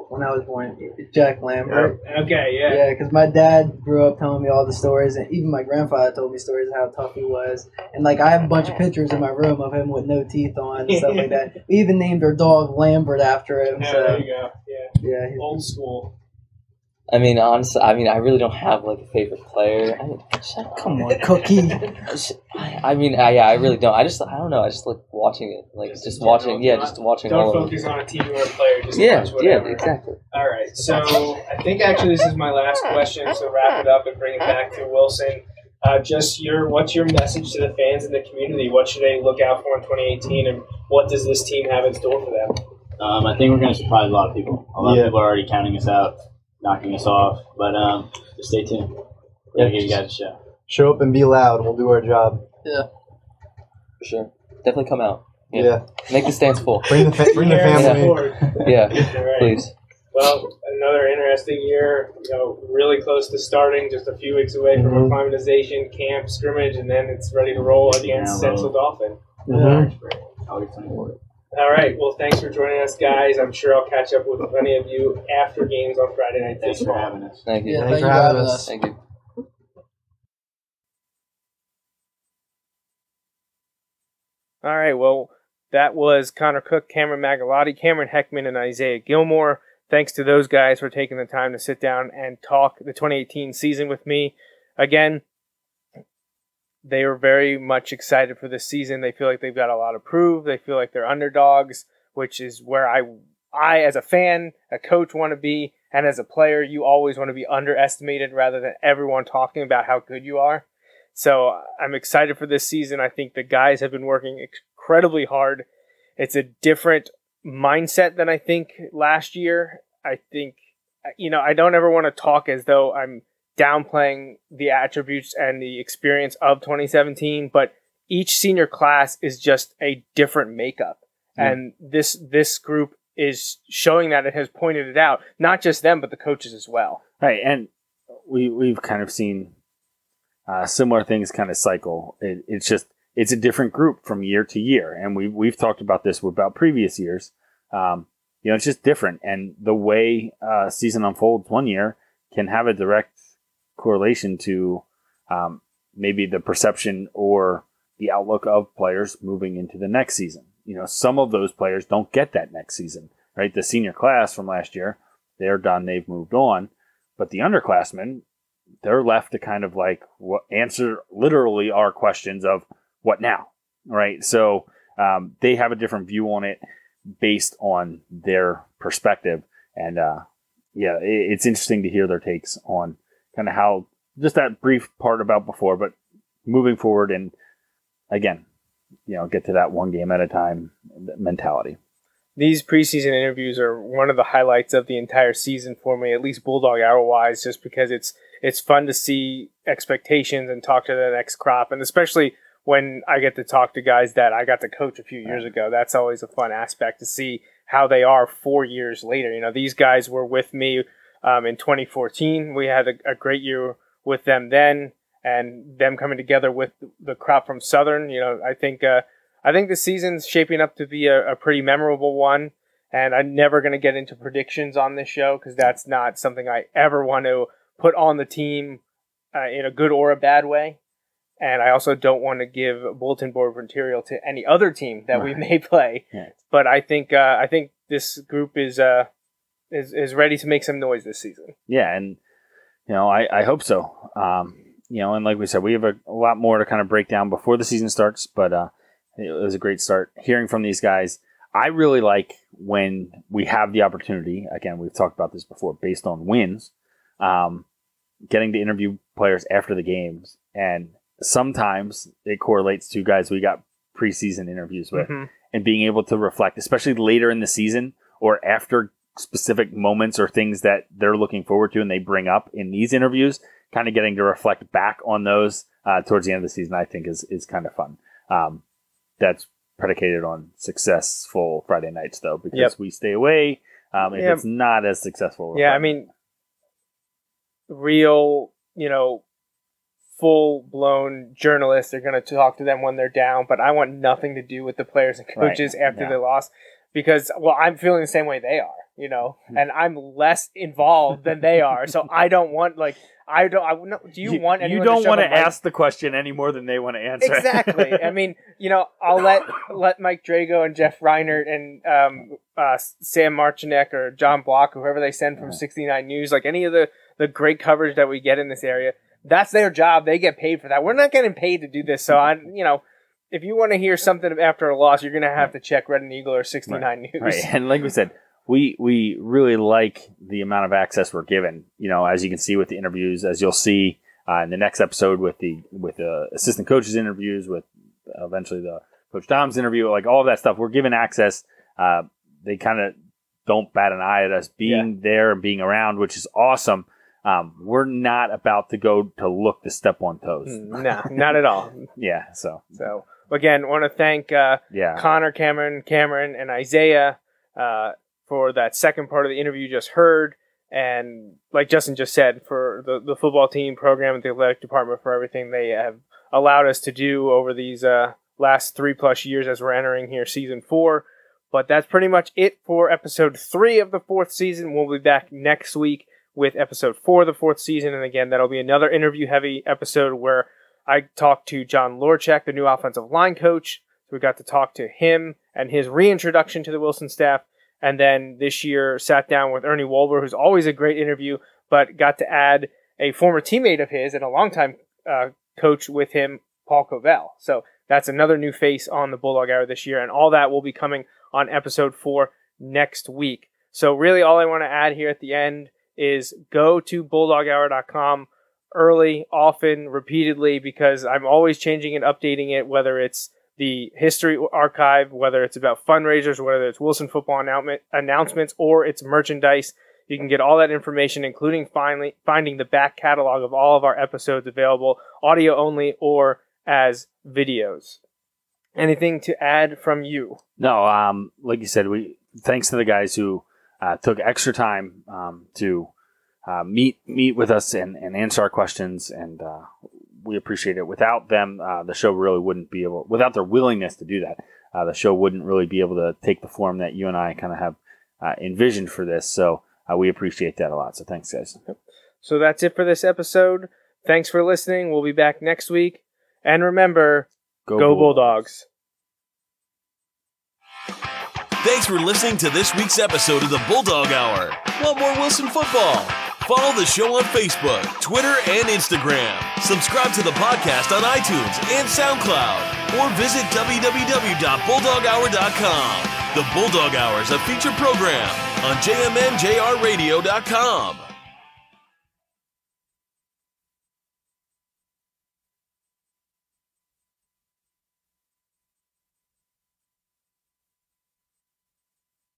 when I was born. Jack Lambert. Okay, yeah. Yeah, because my dad grew up telling me all the stories, and even my grandfather told me stories of how tough he was. And like, I have a bunch of pictures in my room of him with no teeth on and stuff like that. *laughs* We even named our dog Lambert after him. Yeah, So there you go. Yeah, yeah, old school. I mean, honestly, I mean, I really don't have like a favorite player. I mean, come on, Cookie. *laughs* I, I mean, I, yeah, I really don't. I just, I don't know. I just like watching it, like just, watching. Yeah, just watching all Don't of focus it. on a team or a player. Just Yeah, watch yeah, exactly. All right, so I think actually this is my last question. So wrap it up and bring it back to Wilson. Uh, just your what's your message to the fans and the community? What should they look out for in 2018, and what does this team have in store for them? Um, I think we're going to surprise a lot of people. A lot Yeah. of people are already counting us out, knocking us off. But um, just stay tuned. We're going to give you guys a show. Show up and be loud. We'll do our job. Yeah. For sure. Definitely come out. Yeah. Make the stands full. Bring the fa- bring the *laughs* family. support. Yeah, *laughs* All right. please. Well, another interesting year. You know, really close to starting, just a few weeks away from Mhm. acclimatization, camp, scrimmage, and then it's ready to roll against Yeah, Central Dauphin. Mhm. August 24th. All right. Well, thanks for joining us, guys. I'm sure I'll catch up with plenty of you after games on Friday night. Thanks for having us. Thank you. Yeah, Thanks thank for having having us. us. Thank you. All right. Well, that was Connor Cooke, Cameron Magalotti, Cameron Heckman, and Isaiah Gilmore. Thanks to those guys for taking the time to sit down and talk the 2018 season with me. Again, they are very much excited for this season. They feel like they've got a lot to prove. They feel like they're underdogs, which is where I, I as a fan, a coach, want to be, and as a player, you always want to be underestimated rather than everyone talking about how good you are. So I'm excited for this season. I think the guys have been working incredibly hard. It's a different mindset than I think last year. I think, you know, I don't ever want to talk as though I'm downplaying the attributes and the experience of 2017, but each senior class is just a different makeup. Yeah. And this this group is showing that it has pointed it out, not just them, but the coaches as well. Right, and we we've kind of seen uh, similar things kind of cycle. It, it's just it's a different group from year to year, and we we've talked about this about previous years. Um, you know, it's just different, and the way uh, season unfolds one year can have a direct correlation to um, maybe the perception or the outlook of players moving into the next season. You know, some of those players don't get that next season, right? The senior class from last year, they're done, they've moved on. But the underclassmen, they're left to kind of like answer literally our questions of what now, right? So um, they have a different view on it based on their perspective, and uh, yeah, it's interesting to hear their takes on kind of how just that brief part about before, but moving forward and again, you know, get to that one game at a time mentality. these preseason interviews are one of the highlights of the entire season for me, at least Bulldog Hour wise, just because it's it's fun to see expectations and talk to the next crop, and especially when I get to talk to guys that I got to coach a few years ago. That's always a fun aspect to see how they are four years later. You know, these guys were with me um, in 2014. We had a, a great year with them then, and them coming together with the crop from Southern. You know, I think. Uh, I think the season's shaping up to be a, a pretty memorable one. And I'm never going to get into predictions on this show because that's not something I ever want to put on the team uh, in a good or a bad way. And I also don't want to give bulletin board material to any other team that we may play. But I think uh, I think this group is uh, is is ready to make some noise this season. Yeah, and you know, I, I hope so. Um, you know, and like we said, we have a, a lot more to kind of break down before the season starts, but uh, it was a great start hearing from these guys. I really like when we have the opportunity. Again, we've talked about this before, based on wins, um, getting to interview players after the games, and sometimes it correlates to guys we got preseason interviews with, Mhm. and being able to reflect, especially later in the season or after specific moments or things that they're looking forward to and they bring up in these interviews kind of getting to reflect back on those uh, towards the end of the season, I think is is kind of fun. Um, that's predicated on successful Friday nights, though, because Yep. we stay away. Um, if Yeah. it's not as successful, Yeah, I mean, real, you know, full blown journalists are going to talk to them when they're down, but I want nothing to do with the players and Right, coaches after yeah. they lost because, well, I'm feeling the same way they are, you know, Hmm. and I'm less involved than they are. So *laughs* I don't want, like, I don't, I, no, do you, want you don't want to ask the question any more than they want to answer. exactly. *laughs* I mean, you know, I'll let let Mike Drago and Jeff Reinert and um, uh, Sam Marchinek or John Block, whoever they send from 69 News, like any of the the great coverage that we get in this area, that's their job. They get paid for that. We're not getting paid to do this. So I, you know, if you want to hear something after a loss, you're gonna have to check Reading Eagle or 69 News. Right. And like we said, we we really like the amount of access we're given. You know, as you can see with the interviews, as you'll see uh, in the next episode with the with the assistant coaches interviews, with eventually the coach Dom's interview, like all of that stuff, we're given access. Uh, they kind of don't bat an eye at us being there and being around, which is awesome. Um, we're not about to go to look to step on toes. no, not at all. *laughs* yeah. So So again, want to thank uh, Yeah. Connor, Cameron, Cameron, and Isaiah uh, for that second part of the interview you just heard, and like Justin just said, for the, the football team program and the athletic department for everything they have allowed us to do over these uh, last three plus years as we're entering here season four. But that's pretty much it for episode three of the fourth season. We'll be back next week with episode four of the fourth season, and again, that'll be another interview heavy episode where I talked to John Lorchak, the new offensive line coach. So we got to talk to him and his reintroduction to the Wilson staff. And then this year sat down with Ernie Wolber, who's always a great interview, but got to add a former teammate of his and a longtime uh, coach with him, Paul Covell. So that's another new face on the Bulldog Hour this year. And all that will be coming on episode four next week. So really all I want to add here at the end is go to bulldoghour.com early, often, repeatedly, because I'm always changing and updating it, whether it's the history archive, whether it's about fundraisers, whether it's Wilson football announcement, announcements, or it's merchandise. You can get all that information, including finally finding the back catalog of all of our episodes available, audio only or as videos. Anything to add from you? No, um, like you said, we thanks to the guys who uh, took extra time um, to uh, meet meet with us and, and answer our questions, and uh, we appreciate it. Without them, uh, the show really wouldn't be able. Without their willingness to do that, uh, the show wouldn't really be able to take the form that you and I kind of have uh, envisioned for this. So uh, we appreciate that a lot. So thanks, guys. So that's it for this episode. Thanks for listening. We'll be back next week. And remember, Go go Bull- Bulldogs. Thanks for listening to this week's episode of the Bulldog Hour. Want more Wilson football? Follow the show on Facebook, Twitter, and Instagram. Subscribe to the podcast on iTunes and SoundCloud, or visit www.bulldoghour.com. The Bulldog Hour is a feature program on jmnjrradio.com.